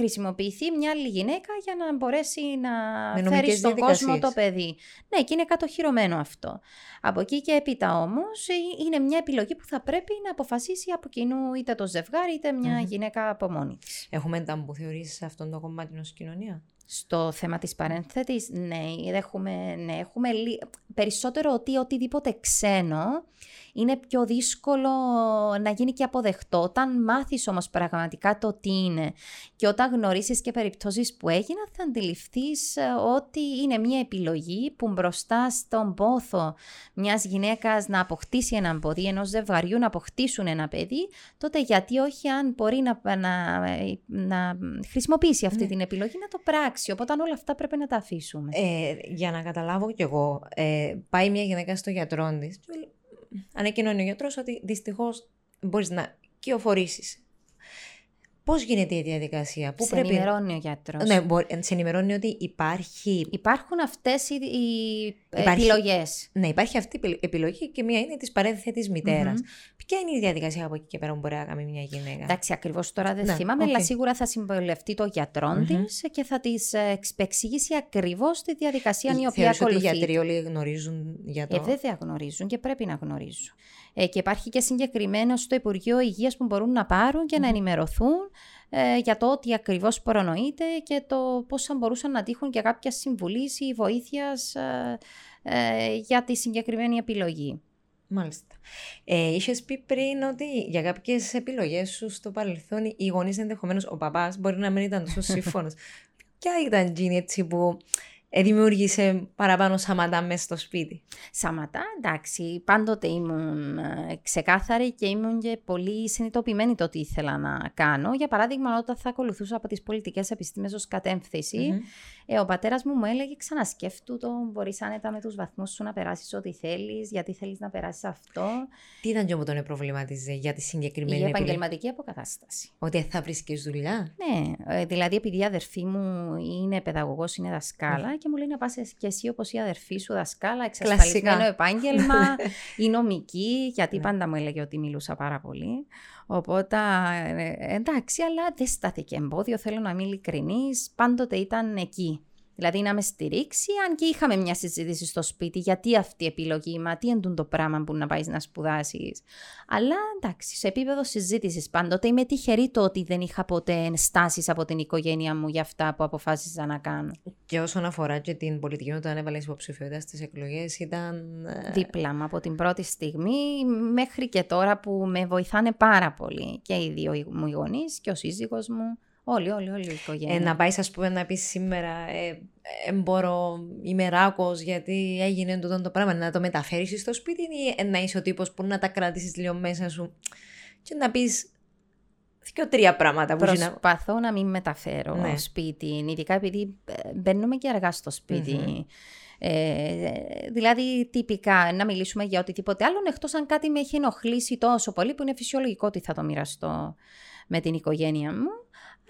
χρησιμοποιηθεί μια άλλη γυναίκα για να μπορέσει να φέρει στον κόσμο το παιδί. Ναι, και είναι κατοχυρωμένο αυτό. Από εκεί και έπειτα όμως ε, είναι μια επιλογή που θα πρέπει να αποφασίσει από κοινού είτε το ζευγάρι είτε μια γυναίκα από μόνη της. Έχουμε ταμπού θεωρήσεις σε αυτόν τον κομμάτι ως κοινωνία; Στο θέμα της παρένθετης, ναι, έχουμε, ναι, έχουμε περισσότερο ότι οτιδήποτε ξένο είναι πιο δύσκολο να γίνει και αποδεκτό. Όταν μάθεις όμως πραγματικά το τι είναι και όταν γνωρίσεις και περιπτώσεις που έγιναν θα αντιληφθείς ε, ότι είναι μια επιλογή που μπροστά στον πόθο μιας γυναίκας να αποκτήσει έναν παιδί, ενός ζευγαριού να αποκτήσουν ένα παιδί, τότε γιατί όχι αν μπορεί να, να, να χρησιμοποιήσει αυτή ναι. την επιλογή να το πράξει. Οπότε όλα αυτά πρέπει να τα αφήσουμε. Ε, για να καταλάβω κι εγώ, ε, πάει μια γυναίκα στο γιατρό της ανακοινώνει ο γιατρός ότι δυστυχώς μπορείς να κυοφορήσεις Πώς γίνεται η διαδικασία, Πού σε πρέπει... ενημερώνει ο γιατρός. Ναι, μπορεί, σε ενημερώνει ότι υπάρχει. Υπάρχουν αυτές οι, οι επιλογές. Ναι, υπάρχει αυτή η επιλογή και μία είναι της παρένθετη μητέρας. Mm-hmm. Ποια είναι η διαδικασία από εκεί και πέρα που μπορεί να κάνει μια γυναίκα; Εντάξει, ακριβώς τώρα δεν ναι, θυμάμαι, okay. αλλά σίγουρα θα συμβολευτεί το γιατρό mm-hmm. της και θα της ε, εξηγήσει ακριβώς τη διαδικασία η οποία ακολουθεί. Ότι οι γιατροί όλοι γνωρίζουν για το. Ε, βέβαια γνωρίζουν και πρέπει να γνωρίζουν. Ε, και υπάρχει και συγκεκριμένα στο Υπουργείο Υγείας που μπορούν να πάρουν και mm-hmm. να ενημερωθούν ε, για το ότι ακριβώς προνοείται και το πώς θα μπορούσαν να τύχουν και κάποια συμβουλής ή βοήθειας ε, ε, για τη συγκεκριμένη επιλογή. Μάλιστα. Ε, Είχες πει πριν ότι για κάποιες επιλογές σου στο παρελθόν οι γονείς ενδεχομένως ο παπάς μπορεί να μην ήταν τόσο σύμφωνος. Ποια ήταν η έτσι που ε, δημιούργησε παραπάνω σαματά μέσα στο σπίτι. Σαματά, εντάξει. Πάντοτε ήμουν ε, ξεκάθαρη και ήμουν και πολύ συνειδητοποιημένη το τι ήθελα να κάνω. Για παράδειγμα, όταν θα ακολουθούσα από τις πολιτικές επιστήμες ως κατεύθυνση, mm-hmm. Ε, ο πατέρας μου μου έλεγε ξανασκέφτου το, μπορείς άνετα με τους βαθμούς σου να περάσεις ό,τι θέλεις, γιατί θέλεις να περάσεις αυτό. Τι ήταν και όμω τον προβλημάτιζε για τη συγκεκριμένη Η επαγγελματική αποκατάσταση. Ότι θα βρίσκεις δουλειά; Ναι, ε, δηλαδή επειδή η αδερφή μου είναι παιδαγωγός, είναι δασκάλα και μου λέει να πας και εσύ όπως η αδερφή σου δασκάλα, εξασφαλισμένο επάγγελμα, η νομική, γιατί ναι. πάντα μου έλεγε ότι μιλούσα πάρα πολύ. Οπότε ε, εντάξει, αλλά δεν στάθηκε εμπόδιο, θέλω να είμαι ειλικρινής, πάντοτε ήταν εκεί. Δηλαδή να με στηρίξει, αν και είχαμε μια συζήτηση στο σπίτι, γιατί αυτή η επιλογή, μα τι εντούν το πράγμα που να πάεις να σπουδάσεις. Αλλά εντάξει, σε επίπεδο συζήτησης πάντοτε είμαι τυχερή το ότι δεν είχα ποτέ ενστάσεις από την οικογένεια μου για αυτά που αποφάσισα να κάνω. Και όσον αφορά και την πολιτική, όταν έβαλες υποψηφιότητα στις εκλογές, ήταν. Ε, Δίπλα μου από την πρώτη στιγμή μέχρι και τώρα που με βοηθάνε πάρα πολύ και οι δύο μου γονείς και ο σύζυγος μου. Όλοι, όλοι, όλοι η οικογένεια. Ε, να πάεις, ας πούμε, να πεις σήμερα, ε, ε, μπορώ, είμαι ράκος γιατί έγινε τούτο το πράγμα. Να το μεταφέρεις στο σπίτι ή να είσαι ο τύπος που να τα κρατήσεις λίγο μέσα σου και να πεις δύο τρία πράγματα που Προσπαθώ να... να μην μεταφέρω ναι. σπίτι, ειδικά επειδή ε, μπαίνουμε και αργά στο σπιτι Ε, δηλαδή, τυπικά να μιλήσουμε για οτιδήποτε άλλο, εκτός αν κάτι με έχει ενοχλήσει τόσο πολύ, που είναι φυσιολογικό ότι θα το μοιραστώ με την οικογένεια μου.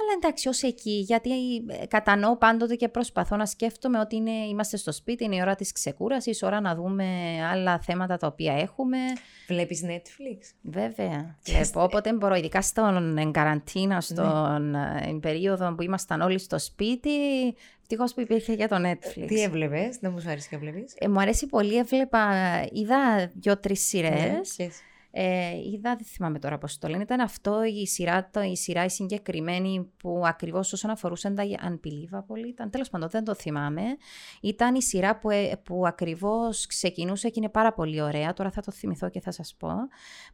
Αλλά εντάξει, ως εκεί, γιατί ε, κατανοώ πάντοτε και προσπαθώ να σκέφτομαι ότι είναι, είμαστε στο σπίτι, είναι η ώρα της ξεκούρασης, ώρα να δούμε άλλα θέματα τα οποία έχουμε. Βλέπεις Netflix; Βέβαια. Βλέπω όποτε μπορώ, ειδικά στον καραντίνα, ναι. στον ναι. περίοδο που ήμασταν όλοι στο σπίτι. Ευτυχώς που υπήρχε για το Netflix. Τι έβλεπες, δεν μου αρέσει και βλέπεις. Ε, μου αρέσει πολύ, έβλεπα, είδα δύο-τρει σειρές. Ναι, ε, είδα, δεν θυμάμαι τώρα πώς το λένε, ήταν αυτό η σειρά, το, η σειρά η συγκεκριμένη που ακριβώς όσον αφορούσε τα Unbelievable ήταν, τέλος πάντων δεν το θυμάμαι. Ήταν η σειρά που, ε, που ακριβώς ξεκινούσε και είναι πάρα πολύ ωραία, τώρα θα το θυμηθώ και θα σας πω,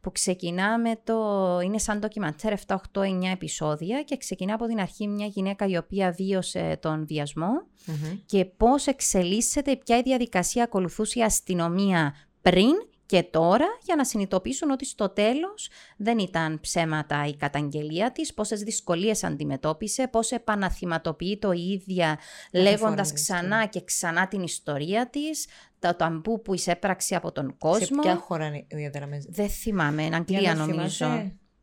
που ξεκινά με το, είναι σαν ντοκιμαντέρ 7, 8, 9 επεισόδια και ξεκινά από την αρχή μια γυναίκα η οποία βίωσε τον βιασμο και πώς εξελίσσεται, ποια η διαδικασία ακολουθούσε η αστυνομία πριν και τώρα για να συνειδητοποιήσουν ότι στο τέλος δεν ήταν ψέματα η καταγγελία της, πόσες δυσκολίες αντιμετώπισε, πώς επαναθυματοποιεί το ίδια λέγοντας ξανά και ξανά την ιστορία της, το ταμπού που εισέπραξε από τον κόσμο. Σε ποια χώρα είναι διαδραμμένη. Δεν θυμάμαι, είναι Αγγλία νομίζω.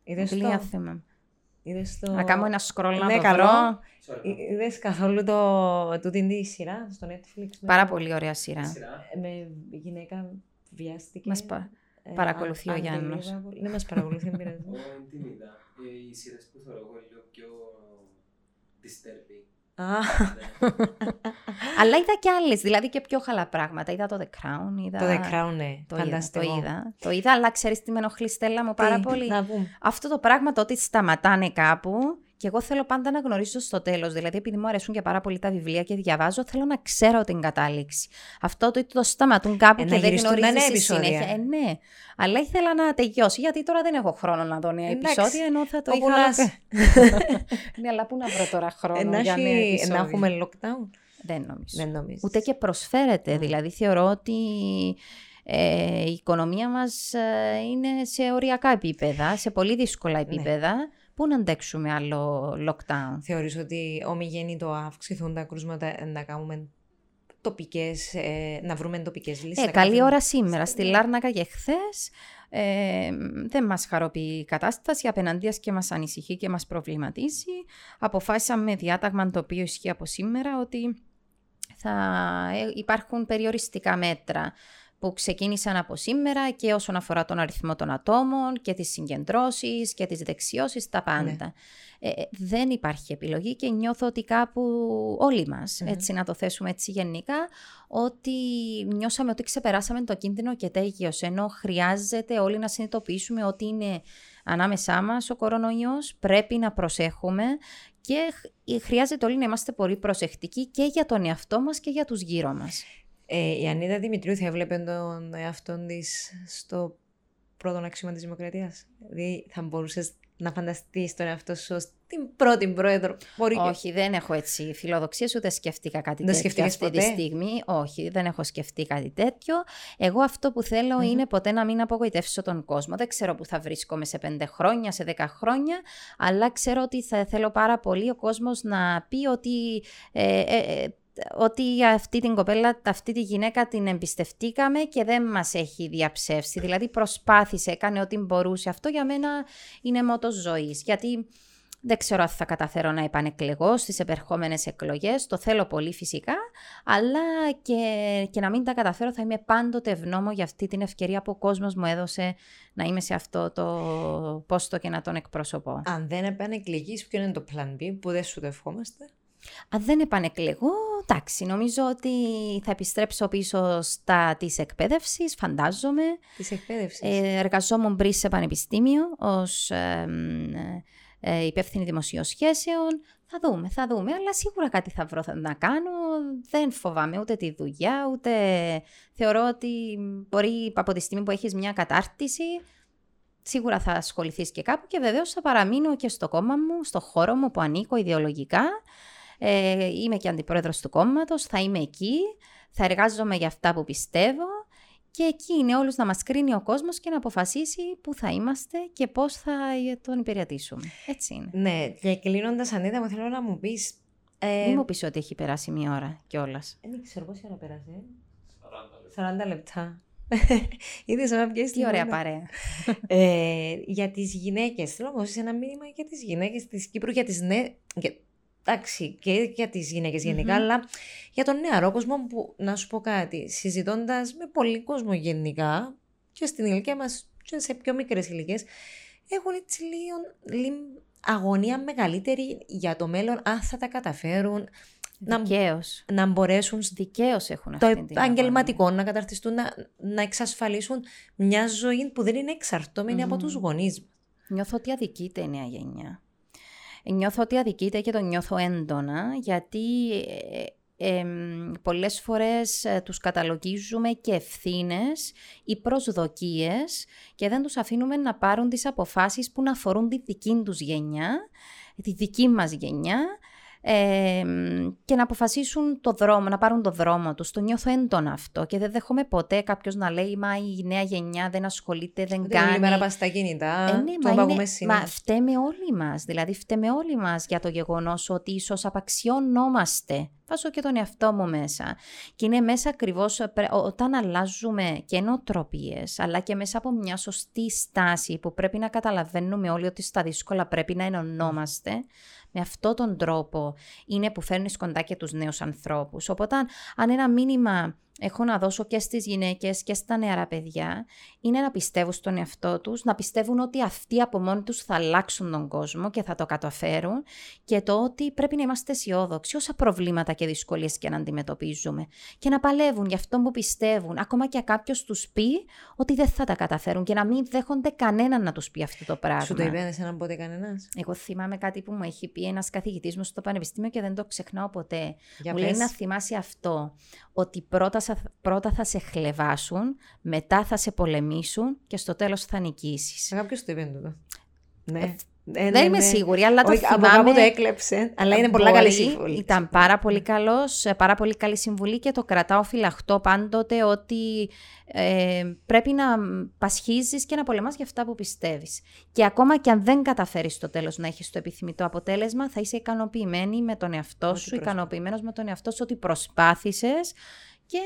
Αγγλία θυμάμαι. Είδες το... Να κάνω ένα σκρόλ να ναι, το καλό. Είδες καθόλου το, τούτη τη σειρά στο Netflix. Πάρα πολύ ωραία σειρά. Με γυναίκα βιάστηκε. Μας πα... ε, παρακολουθεί ο Γιάννος. Ναι, μας παρακολουθεί, δεν πειράζει. Εγώ την είδα. Οι σειρές που θεωρώ εγώ λίγο πιο disturbing. Ναι. Αλλά είδα και άλλες, δηλαδή και πιο χαλά πράγματα. Είδα το The Crown. Είδα... Το The Crown, ναι. Το είδα, το είδα. Το είδα, αλλά ξέρεις τι με ενοχλεί, Στέλλα μου πάρα πολύ. Αυτό το πράγμα το ότι σταματάνε κάπου και εγώ θέλω πάντα να γνωρίσω στο τέλος. Δηλαδή, επειδή μου αρέσουν και πάρα πολύ τα βιβλία και διαβάζω, θέλω να ξέρω την κατάληξη. Αυτό το ότι το σταματούν κάπου ε, και δεν γνωρίζεις τη συνέχεια. Ε, ναι. Αλλά ήθελα να τελειώσει, γιατί τώρα δεν έχω χρόνο να δω νέα επεισόδια, ενώ θα το είχα. ναι, αλλά πού να βρω τώρα χρόνο για νέα επεισόδια; Να έχουμε lockdown; Δεν νομίζω. Δεν νομίζω. Ούτε και προσφέρεται. Mm. Δηλαδή, θεωρώ ότι. Ε, η οικονομία μας ε, είναι σε οριακά επίπεδα, σε πολύ δύσκολα ναι. επίπεδα. Ναι. Πού να αντέξουμε άλλο lockdown; Θεωρείς ότι ομιγέννητο αυξηθούν τα κρούσματα να κάνουμε τοπικές, ε, να βρούμε τοπικές λύσεις. Ε, να καλή κάνουμε- ώρα σήμερα. Στη Ναι. Λάρνακα και χθες. Ε, δεν μας χαροποιεί η κατάσταση, απέναντίας και μας ανησυχεί και μας προβληματίζει. Αποφάσισαμε με διάταγμα το οποίο ισχύει από σήμερα ότι θα ε, υπάρχουν περιοριστικά μέτρα που ξεκίνησαν από σήμερα και όσον αφορά τον αριθμό των ατόμων και τις συγκεντρώσεις και τις δεξιώσεις, τα πάντα. Ε, δεν υπάρχει επιλογή και νιώθω ότι κάπου όλοι μας, Μμμ. έτσι να το θέσουμε έτσι γενικά, ότι νιώσαμε ότι ξεπεράσαμε το κίνδυνο και τέγιος, ενώ χρειάζεται όλοι να συνειδητοποιήσουμε ότι είναι ανάμεσά μας ο κορονοϊός, πρέπει να προσέχουμε και χ- χρειάζεται όλοι να είμαστε πολύ προσεκτικοί και για τον εαυτό μας και για τους γύρω μας. Ε, η Ανίτα Δημητρίου θα έβλεπε τον εαυτό της στο πρώτο αξίωμα της Δημοκρατίας. Δηλαδή, θα μπορούσες να φανταστείς τον εαυτό σου ως την πρώτη πρόεδρο. Μπορεί και- Όχι, δεν έχω έτσι φιλοδοξίες, ούτε σκέφτηκα κάτι Δεν τέτοιο σκεφτήκες αυτή τη ποτέ; στιγμή. Όχι, δεν έχω σκεφτεί κάτι τέτοιο. Εγώ αυτό που θελω Μμμ. είναι ποτέ να μην απογοητεύσω τον κόσμο. Δεν ξέρω που θα βρίσκομαι σε πέντε χρόνια, σε δέκα χρόνια, αλλά ξέρω ότι θα θέλω πάρα πολύ ο κόσμος να πει ότι... ε, ε, ε, ότι αυτή την κοπέλα, αυτή τη γυναίκα την εμπιστευτήκαμε και δεν μας έχει διαψεύσει. Δηλαδή προσπάθησε, έκανε ό,τι μπορούσε. Αυτό για μένα είναι μότος ζωής. Γιατί δεν ξέρω αν θα καταφέρω να επανεκλεγώ στις επερχόμενες εκλογές. Το θέλω πολύ φυσικά, αλλά και, και να μην τα καταφέρω θα είμαι πάντοτε ευγνώμων για αυτή την ευκαιρία που ο κόσμος μου έδωσε να είμαι σε αυτό το πόστο και να τον εκπροσωπώ. Αν δεν επανεκλεγείς, ποιο είναι το plan B που δεν σου το ευχόμαστε; Αν δεν επανεκλεγώ, εντάξει, νομίζω ότι θα επιστρέψω πίσω στα της εκπαίδευσης, φαντάζομαι. Της εκπαίδευσης. Ε, εργαζόμουν πριν σε πανεπιστήμιο ως ε, ε, ε, υπεύθυνη δημοσίων σχέσεων. Θα δούμε, θα δούμε, αλλά σίγουρα κάτι θα βρω να κάνω. Δεν φοβάμαι ούτε τη δουλειά, ούτε θεωρώ ότι μπορεί από τη στιγμή που έχεις μια κατάρτιση, σίγουρα θα ασχοληθείς και κάπου και βεβαίως θα παραμείνω και στο κόμμα μου, στο χώρο μου που ανήκω ιδεολογικά. Ε, είμαι και αντιπρόεδρος του κόμματος, θα είμαι εκεί, θα εργάζομαι για αυτά που πιστεύω και εκεί είναι όλους να μας κρίνει ο κόσμος και να αποφασίσει πού θα είμαστε και πώς θα τον υπηρετήσουμε. Έτσι είναι. Ναι, και κλείνοντας, Ανίτα, μου θέλω να μου πεις. Ε, Μην μου πεις ότι έχει περάσει μία ώρα κιόλας. Δεν ξέρω πόση ώρα πέρασε. 40 λεπτά. 40 λεπτά. Είδες να πιέσεις Τι την ωραία ώρα. παρέα. ε, για τις γυναίκες. Θέλω να δώσεις ένα μήνυμα για τις γυναίκες της Κύπρου, για τις νέες... Εντάξει, και για τις γυναίκες γενικά, Μμμ. αλλά για τον νεαρό κόσμο που, να σου πω κάτι, συζητώντας με πολύ κόσμο γενικά, και στην ηλικία μας και σε πιο μικρές ηλικίες, έχουν έτσι λίγο, λίγο αγωνία μεγαλύτερη για το μέλλον, αν θα τα καταφέρουν, να, Δικαίως. να μπορέσουν Δικαίως έχουν το αυτή την επαγγελματικό να καταρτιστούν, να, να εξασφαλίσουν μια ζωή που δεν είναι εξαρτώμενη από Μμμ. τους γονείς μας. Νιώθω ότι αδικείται η νέα γενιά. Νιώθω ότι αδικείται και το νιώθω έντονα γιατί ε, ε, πολλές φορές ε, τους καταλογίζουμε και ευθύνες ή προσδοκίες και δεν τους αφήνουμε να πάρουν τις αποφάσεις που να αφορούν τη δική τους γενιά, τη δική μας γενιά ε, και να αποφασίσουν το δρόμο, να πάρουν το δρόμο τους. Το νιώθω έντονα αυτό και δεν δέχομαι ποτέ κάποιος να λέει «Μα η νέα γενιά δεν ασχολείται, δεν Ότι όλη κάνει». μέρα πας στα κινητά, Ε, ναι, το μα, παγούμε είναι, σήμερα. μα φταίμε όλοι μας. Δηλαδή φταίμε όλοι μας για το γεγονός ότι ίσως απαξιωνόμαστε. Βάζω και τον εαυτό μου μέσα. Και είναι μέσα ακριβώς πρέ- ό- όταν αλλάζουμε και νοοτροπίες, αλλά και μέσα από μια σωστή στάση που πρέπει να καταλαβαίνουμε όλοι ότι στα δύσκολα πρέπει να ενωνόμαστε. Με αυτόν τον τρόπο είναι που φέρνεις κοντά και τους νέους ανθρώπους. Οπότε αν ένα μήνυμα έχω να δώσω και στις γυναίκες και στα νεαρά παιδιά είναι να πιστεύουν στον εαυτό τους, να πιστεύουν ότι αυτοί από μόνοι τους θα αλλάξουν τον κόσμο και θα το καταφέρουν και το ότι πρέπει να είμαστε αισιόδοξοι όσα προβλήματα και δυσκολίες και να αντιμετωπίζουμε και να παλεύουν για αυτό που πιστεύουν, ακόμα και κάποιος τους πει ότι δεν θα τα καταφέρουν και να μην δέχονται κανέναν να τους πει αυτό το πράγμα. Σου το είπε εσένα ποτέ κανένας; Εγώ θυμάμαι κάτι που μου έχει πει ένας καθηγητής μου στο πανεπιστήμιο και δεν το ξεχνάω ποτέ. Για μου λέει πες. να θυμάσαι αυτό, ότι πρώτα, σα- πρώτα θα σε χλεβάσουν, μετά θα σε πολεμήσουν και στο τέλος θα νικήσεις. Σε κάποιος το είπε τούτο. Ναι. Ε, Ε, Δεν ναι, είμαι ναι. σίγουρη, αλλά το Όχι, από θυμάμαι. κάπου το έκλεψε, αλλά είναι πολλά καλή Μπορεί, συμβουλή. Ήταν πάρα πολύ καλός, ε, πάρα πολύ καλή συμβουλή και το κρατάω φυλαχτό πάντοτε ότι ε, πρέπει να πασχίζεις και να πολεμάς για αυτά που πιστεύεις. Και ακόμα και αν δεν καταφέρεις στο τέλος να έχεις το επιθυμητό αποτέλεσμα, θα είσαι ικανοποιημένη με τον εαυτό Ότι σου, προσπάθησες. ικανοποιημένος με τον εαυτό σου ότι προσπάθησες και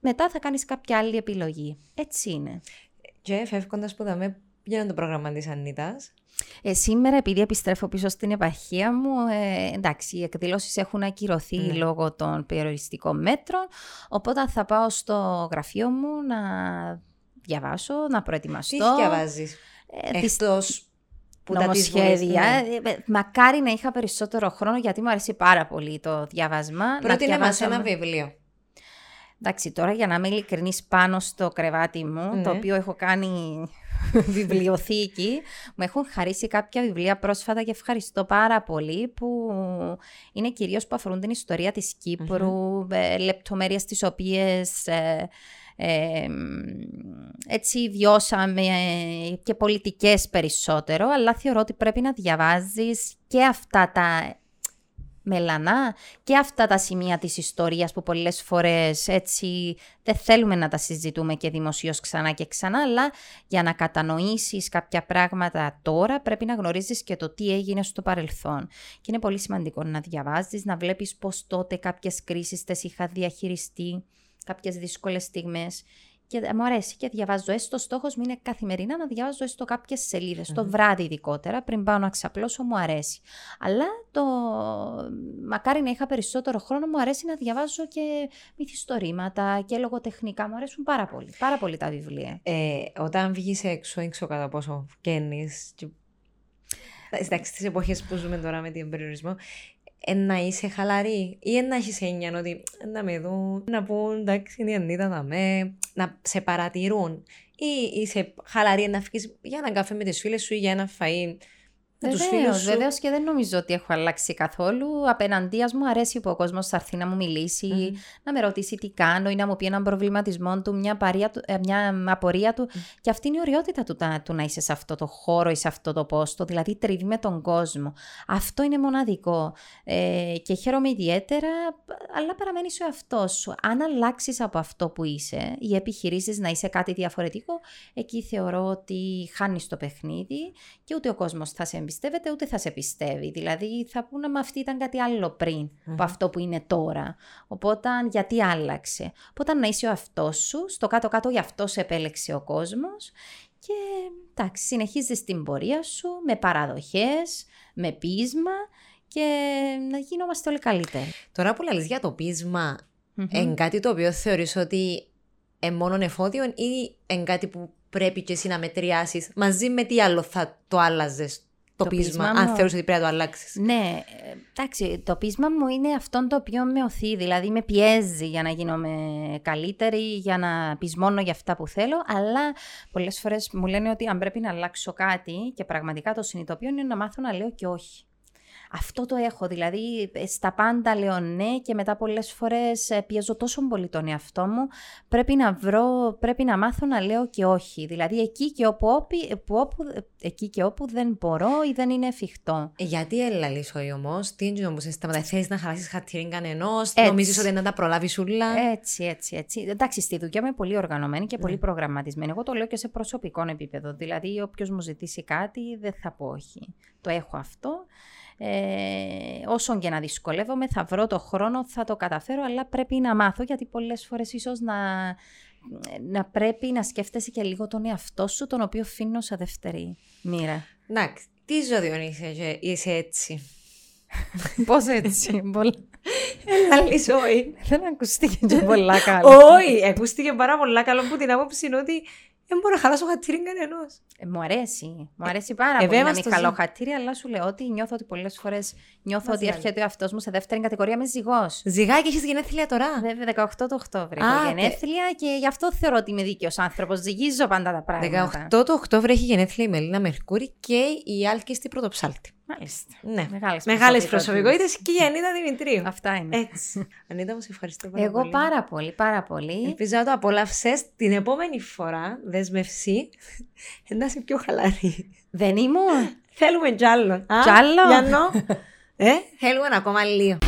μετά θα κάνεις κάποια άλλη επιλογή. Έτσι είναι. Και φεύγοντας που δαμε, ποιο είναι το πρόγραμμα τη Ανίτας. Ε, σήμερα, επειδή επιστρέφω πίσω στην επαρχία μου, ε, εντάξει, οι εκδηλώσεις έχουν ακυρωθεί Ναι. λόγω των περιοριστικών μέτρων, οπότε θα πάω στο γραφείο μου να διαβάσω, να Τι προετοιμαστώ. διαβάζεις. Ε, τις Εκτός που τα της νομοσχέδια. βουλής, ναι. Ε, ε, Μακάρι να είχα περισσότερο χρόνο, γιατί μου αρέσει πάρα πολύ το διάβασμα. να Πρότεινε μας διαβάζω ένα με- βιβλίο. Εντάξει, τώρα για να είμαι ειλικρινής πάνω στο κρεβάτι μου, Ναι. το οποίο έχω κάνει βιβλιοθήκη, μου έχουν χαρίσει κάποια βιβλία πρόσφατα και ευχαριστώ πάρα πολύ που είναι κυρίως που αφορούν την ιστορία της κυπρου ε, λεπτομέρειες τις οποίες ε, ε, έτσι βιώσαμε ε, και πολιτικές περισσότερο, αλλά θεωρώ ότι πρέπει να διαβάζεις και αυτά τα μελανά και αυτά τα σημεία της ιστορίας που πολλές φορές έτσι δεν θέλουμε να τα συζητούμε και δημοσίως ξανά και ξανά, αλλά για να κατανοήσεις κάποια πράγματα τώρα πρέπει να γνωρίζεις και το τι έγινε στο παρελθόν. Και είναι πολύ σημαντικό να διαβάζεις, να βλέπεις πώς τότε κάποιες κρίσεις τις είχα διαχειριστεί, κάποιες δύσκολες στιγμές. Και μου αρέσει και διαβάζω έστω. Στόχος μου είναι καθημερινά να διαβάζω έστω κάποιες σελίδες. Το βράδυ ειδικότερα, πριν πάω να ξαπλώσω, μου αρέσει. Αλλά το. Μακάρι να είχα περισσότερο χρόνο, μου αρέσει να διαβάζω και μυθιστορήματα και λογοτεχνικά. Μου αρέσουν πάρα πολύ. Πάρα πολύ τα βιβλία. Ε, όταν βγεις έξω, έξω κατά πόσο βγαίνεις. Εντάξει, στι εποχές που ζούμε τώρα με τον περιορισμό, ε, να είσαι χαλαρή ή ε, να έχεις έννοια ότι ε, να με δουν, να πούν εντάξει, είναι η Ανίτα να με, να σε παρατηρούν. Ή είσαι χαλαρή να φύγεις για έναν καφέ με τις φίλες σου ή για ένα φαΐ με τους φίλους Βεβαίως, σου. βεβαίως και δεν νομίζω ότι έχω αλλάξει καθόλου. Απέναντίας μου αρέσει που ο κόσμος θα έρθει να μου μιλήσει, Μμμ. να με ρωτήσει τι κάνω ή να μου πει έναν προβληματισμό του, μια, παρία του, ε, μια απορία του. Και αυτή είναι η ωραιότητα του, τα- του να είσαι σε αυτό το χώρο ή σε αυτό το πόστο, δηλαδή τριβή με τον κόσμο. Αυτό είναι μοναδικό. Ε, και χαίρομαι ιδιαίτερα, αλλά παραμένεις ο εαυτός σου. Αν αλλάξεις από αυτό που είσαι ή επιχειρήσεις να είσαι κάτι διαφορετικό, εκεί θεωρώ ότι χάνεις το παιχνίδι και ούτε ο κόσμος θα σε εμπιστεύεται ούτε θα σε πιστεύει. Δηλαδή θα πούνε με αυτή ήταν κάτι άλλο πριν από αυτό που είναι τώρα. Οπότε γιατί άλλαξε. Οπότε να είσαι ο αυτό σου, στο κάτω-κάτω γι' αυτό σε επέλεξε ο κόσμος και εντάξει, συνεχίζεις την πορεία σου με παραδοχές, με πείσμα και να γινόμαστε όλοι καλύτεροι. Τώρα που λαλείς για το πείσμα, Μμμ. εν κάτι το οποίο θεωρείς ότι είναι μόνο εφόδιο ή εν κάτι που πρέπει και εσύ να μετριάσεις μαζί με τι άλλο θα το άλλαζες το, Το πείσμα, πείσμα αν μου. θεωρείς ότι πρέπει να το αλλάξεις. Ναι, ε, εντάξει, το πείσμα μου είναι αυτό το οποίο με οθεί, δηλαδή με πιέζει για να γίνομαι καλύτερη, για να πεισμώνω για αυτά που θέλω, αλλά πολλές φορές μου λένε ότι αν πρέπει να αλλάξω κάτι και πραγματικά το συνειδητοποιώ είναι να μάθω να λέω και όχι. Αυτό το έχω, δηλαδή ε, στα πάντα λέω ναι και μετά πολλές φορές ε, πιέζω τόσο πολύ τον εαυτό μου, πρέπει να βρω, πρέπει να μάθω να λέω και όχι. Δηλαδή εκεί και όπου, όπι- που όπου, εκεί και όπου δεν μπορώ ή δεν είναι εφικτό. Ε, Γιατί έλαλεις όχι όμως, τι είναι που σε σταματάει, θέλεις να χαλάσεις χατήρι κανενός, Έτσι. νομίζεις ότι να τα προλάβεις όλα. Έτσι, έτσι, έτσι. Εντάξει, στη δουλειά είμαι πολύ οργανωμένη και πολύ προγραμματισμένη. Εγώ το λέω και σε προσωπικό επίπεδο. Δηλαδή, όποιος μου ζητήσει κάτι, δεν θα πω όχι. Το έχω αυτό. Ε, όσον και να δυσκολεύομαι, θα βρω το χρόνο, θα το καταφέρω, αλλά πρέπει να μάθω, γιατί πολλές φορές ίσως να, να πρέπει να σκέφτεσαι και λίγο τον εαυτό σου, τον οποίο αφήνω σε δεύτερη μοίρα. Εντάξει, τι ζώδιο είσαι, και είσαι έτσι; Πώς έτσι, πολλά... Λαλείς όχι. δεν ακούστηκε και πολλά καλά. Όχι, ακούστηκε πάρα πολλά καλό που την άποψη είναι ότι δεν μπορώ να χαλάσω χατήρι κανενός. Ε, μου αρέσει. Μου αρέσει πάρα Ε, πολύ βέβαια να μην στο καλώ ζω- χατήρι, αλλά σου λέω ότι νιώθω ότι πολλές φορές νιώθω Μας ότι λέει. έρχεται ο εαυτός μου σε δεύτερη κατηγορία με ζυγός. Ζυγάκι, έχεις γενέθλια τώρα; Βέβαια, 18 το Οκτώβρη Α, έχω τε- γενέθλια και γι' αυτό θεωρώ ότι είμαι δίκαιος άνθρωπος. Ζυγίζω πάντα τα πράγματα. 18 του Οκτώβρη έχει γενέθλια η Μελίνα Μερκούρη και η Άλκη στην Πρωτοψάλτη. Μάλιστα. Ναι. Μεγάλες Μεγάλες προσωπικότητες. προσωπικότητες και η Ανίτα Δημητρίου. Αυτά είναι. Έτσι. Ανίτα, μου σε ευχαριστώ πάρα Εγώ πολύ. πάρα πολύ, πάρα πολύ. Ελπίζω να το απόλαυσε την επόμενη φορά. Δέσμευση. Να είσαι πιο χαλαρή. Δεν ήμουν. Θέλουμε κι άλλο. Α, Κι άλλο; Γιάννο. Ε, Θέλουμε ακόμα λίγο.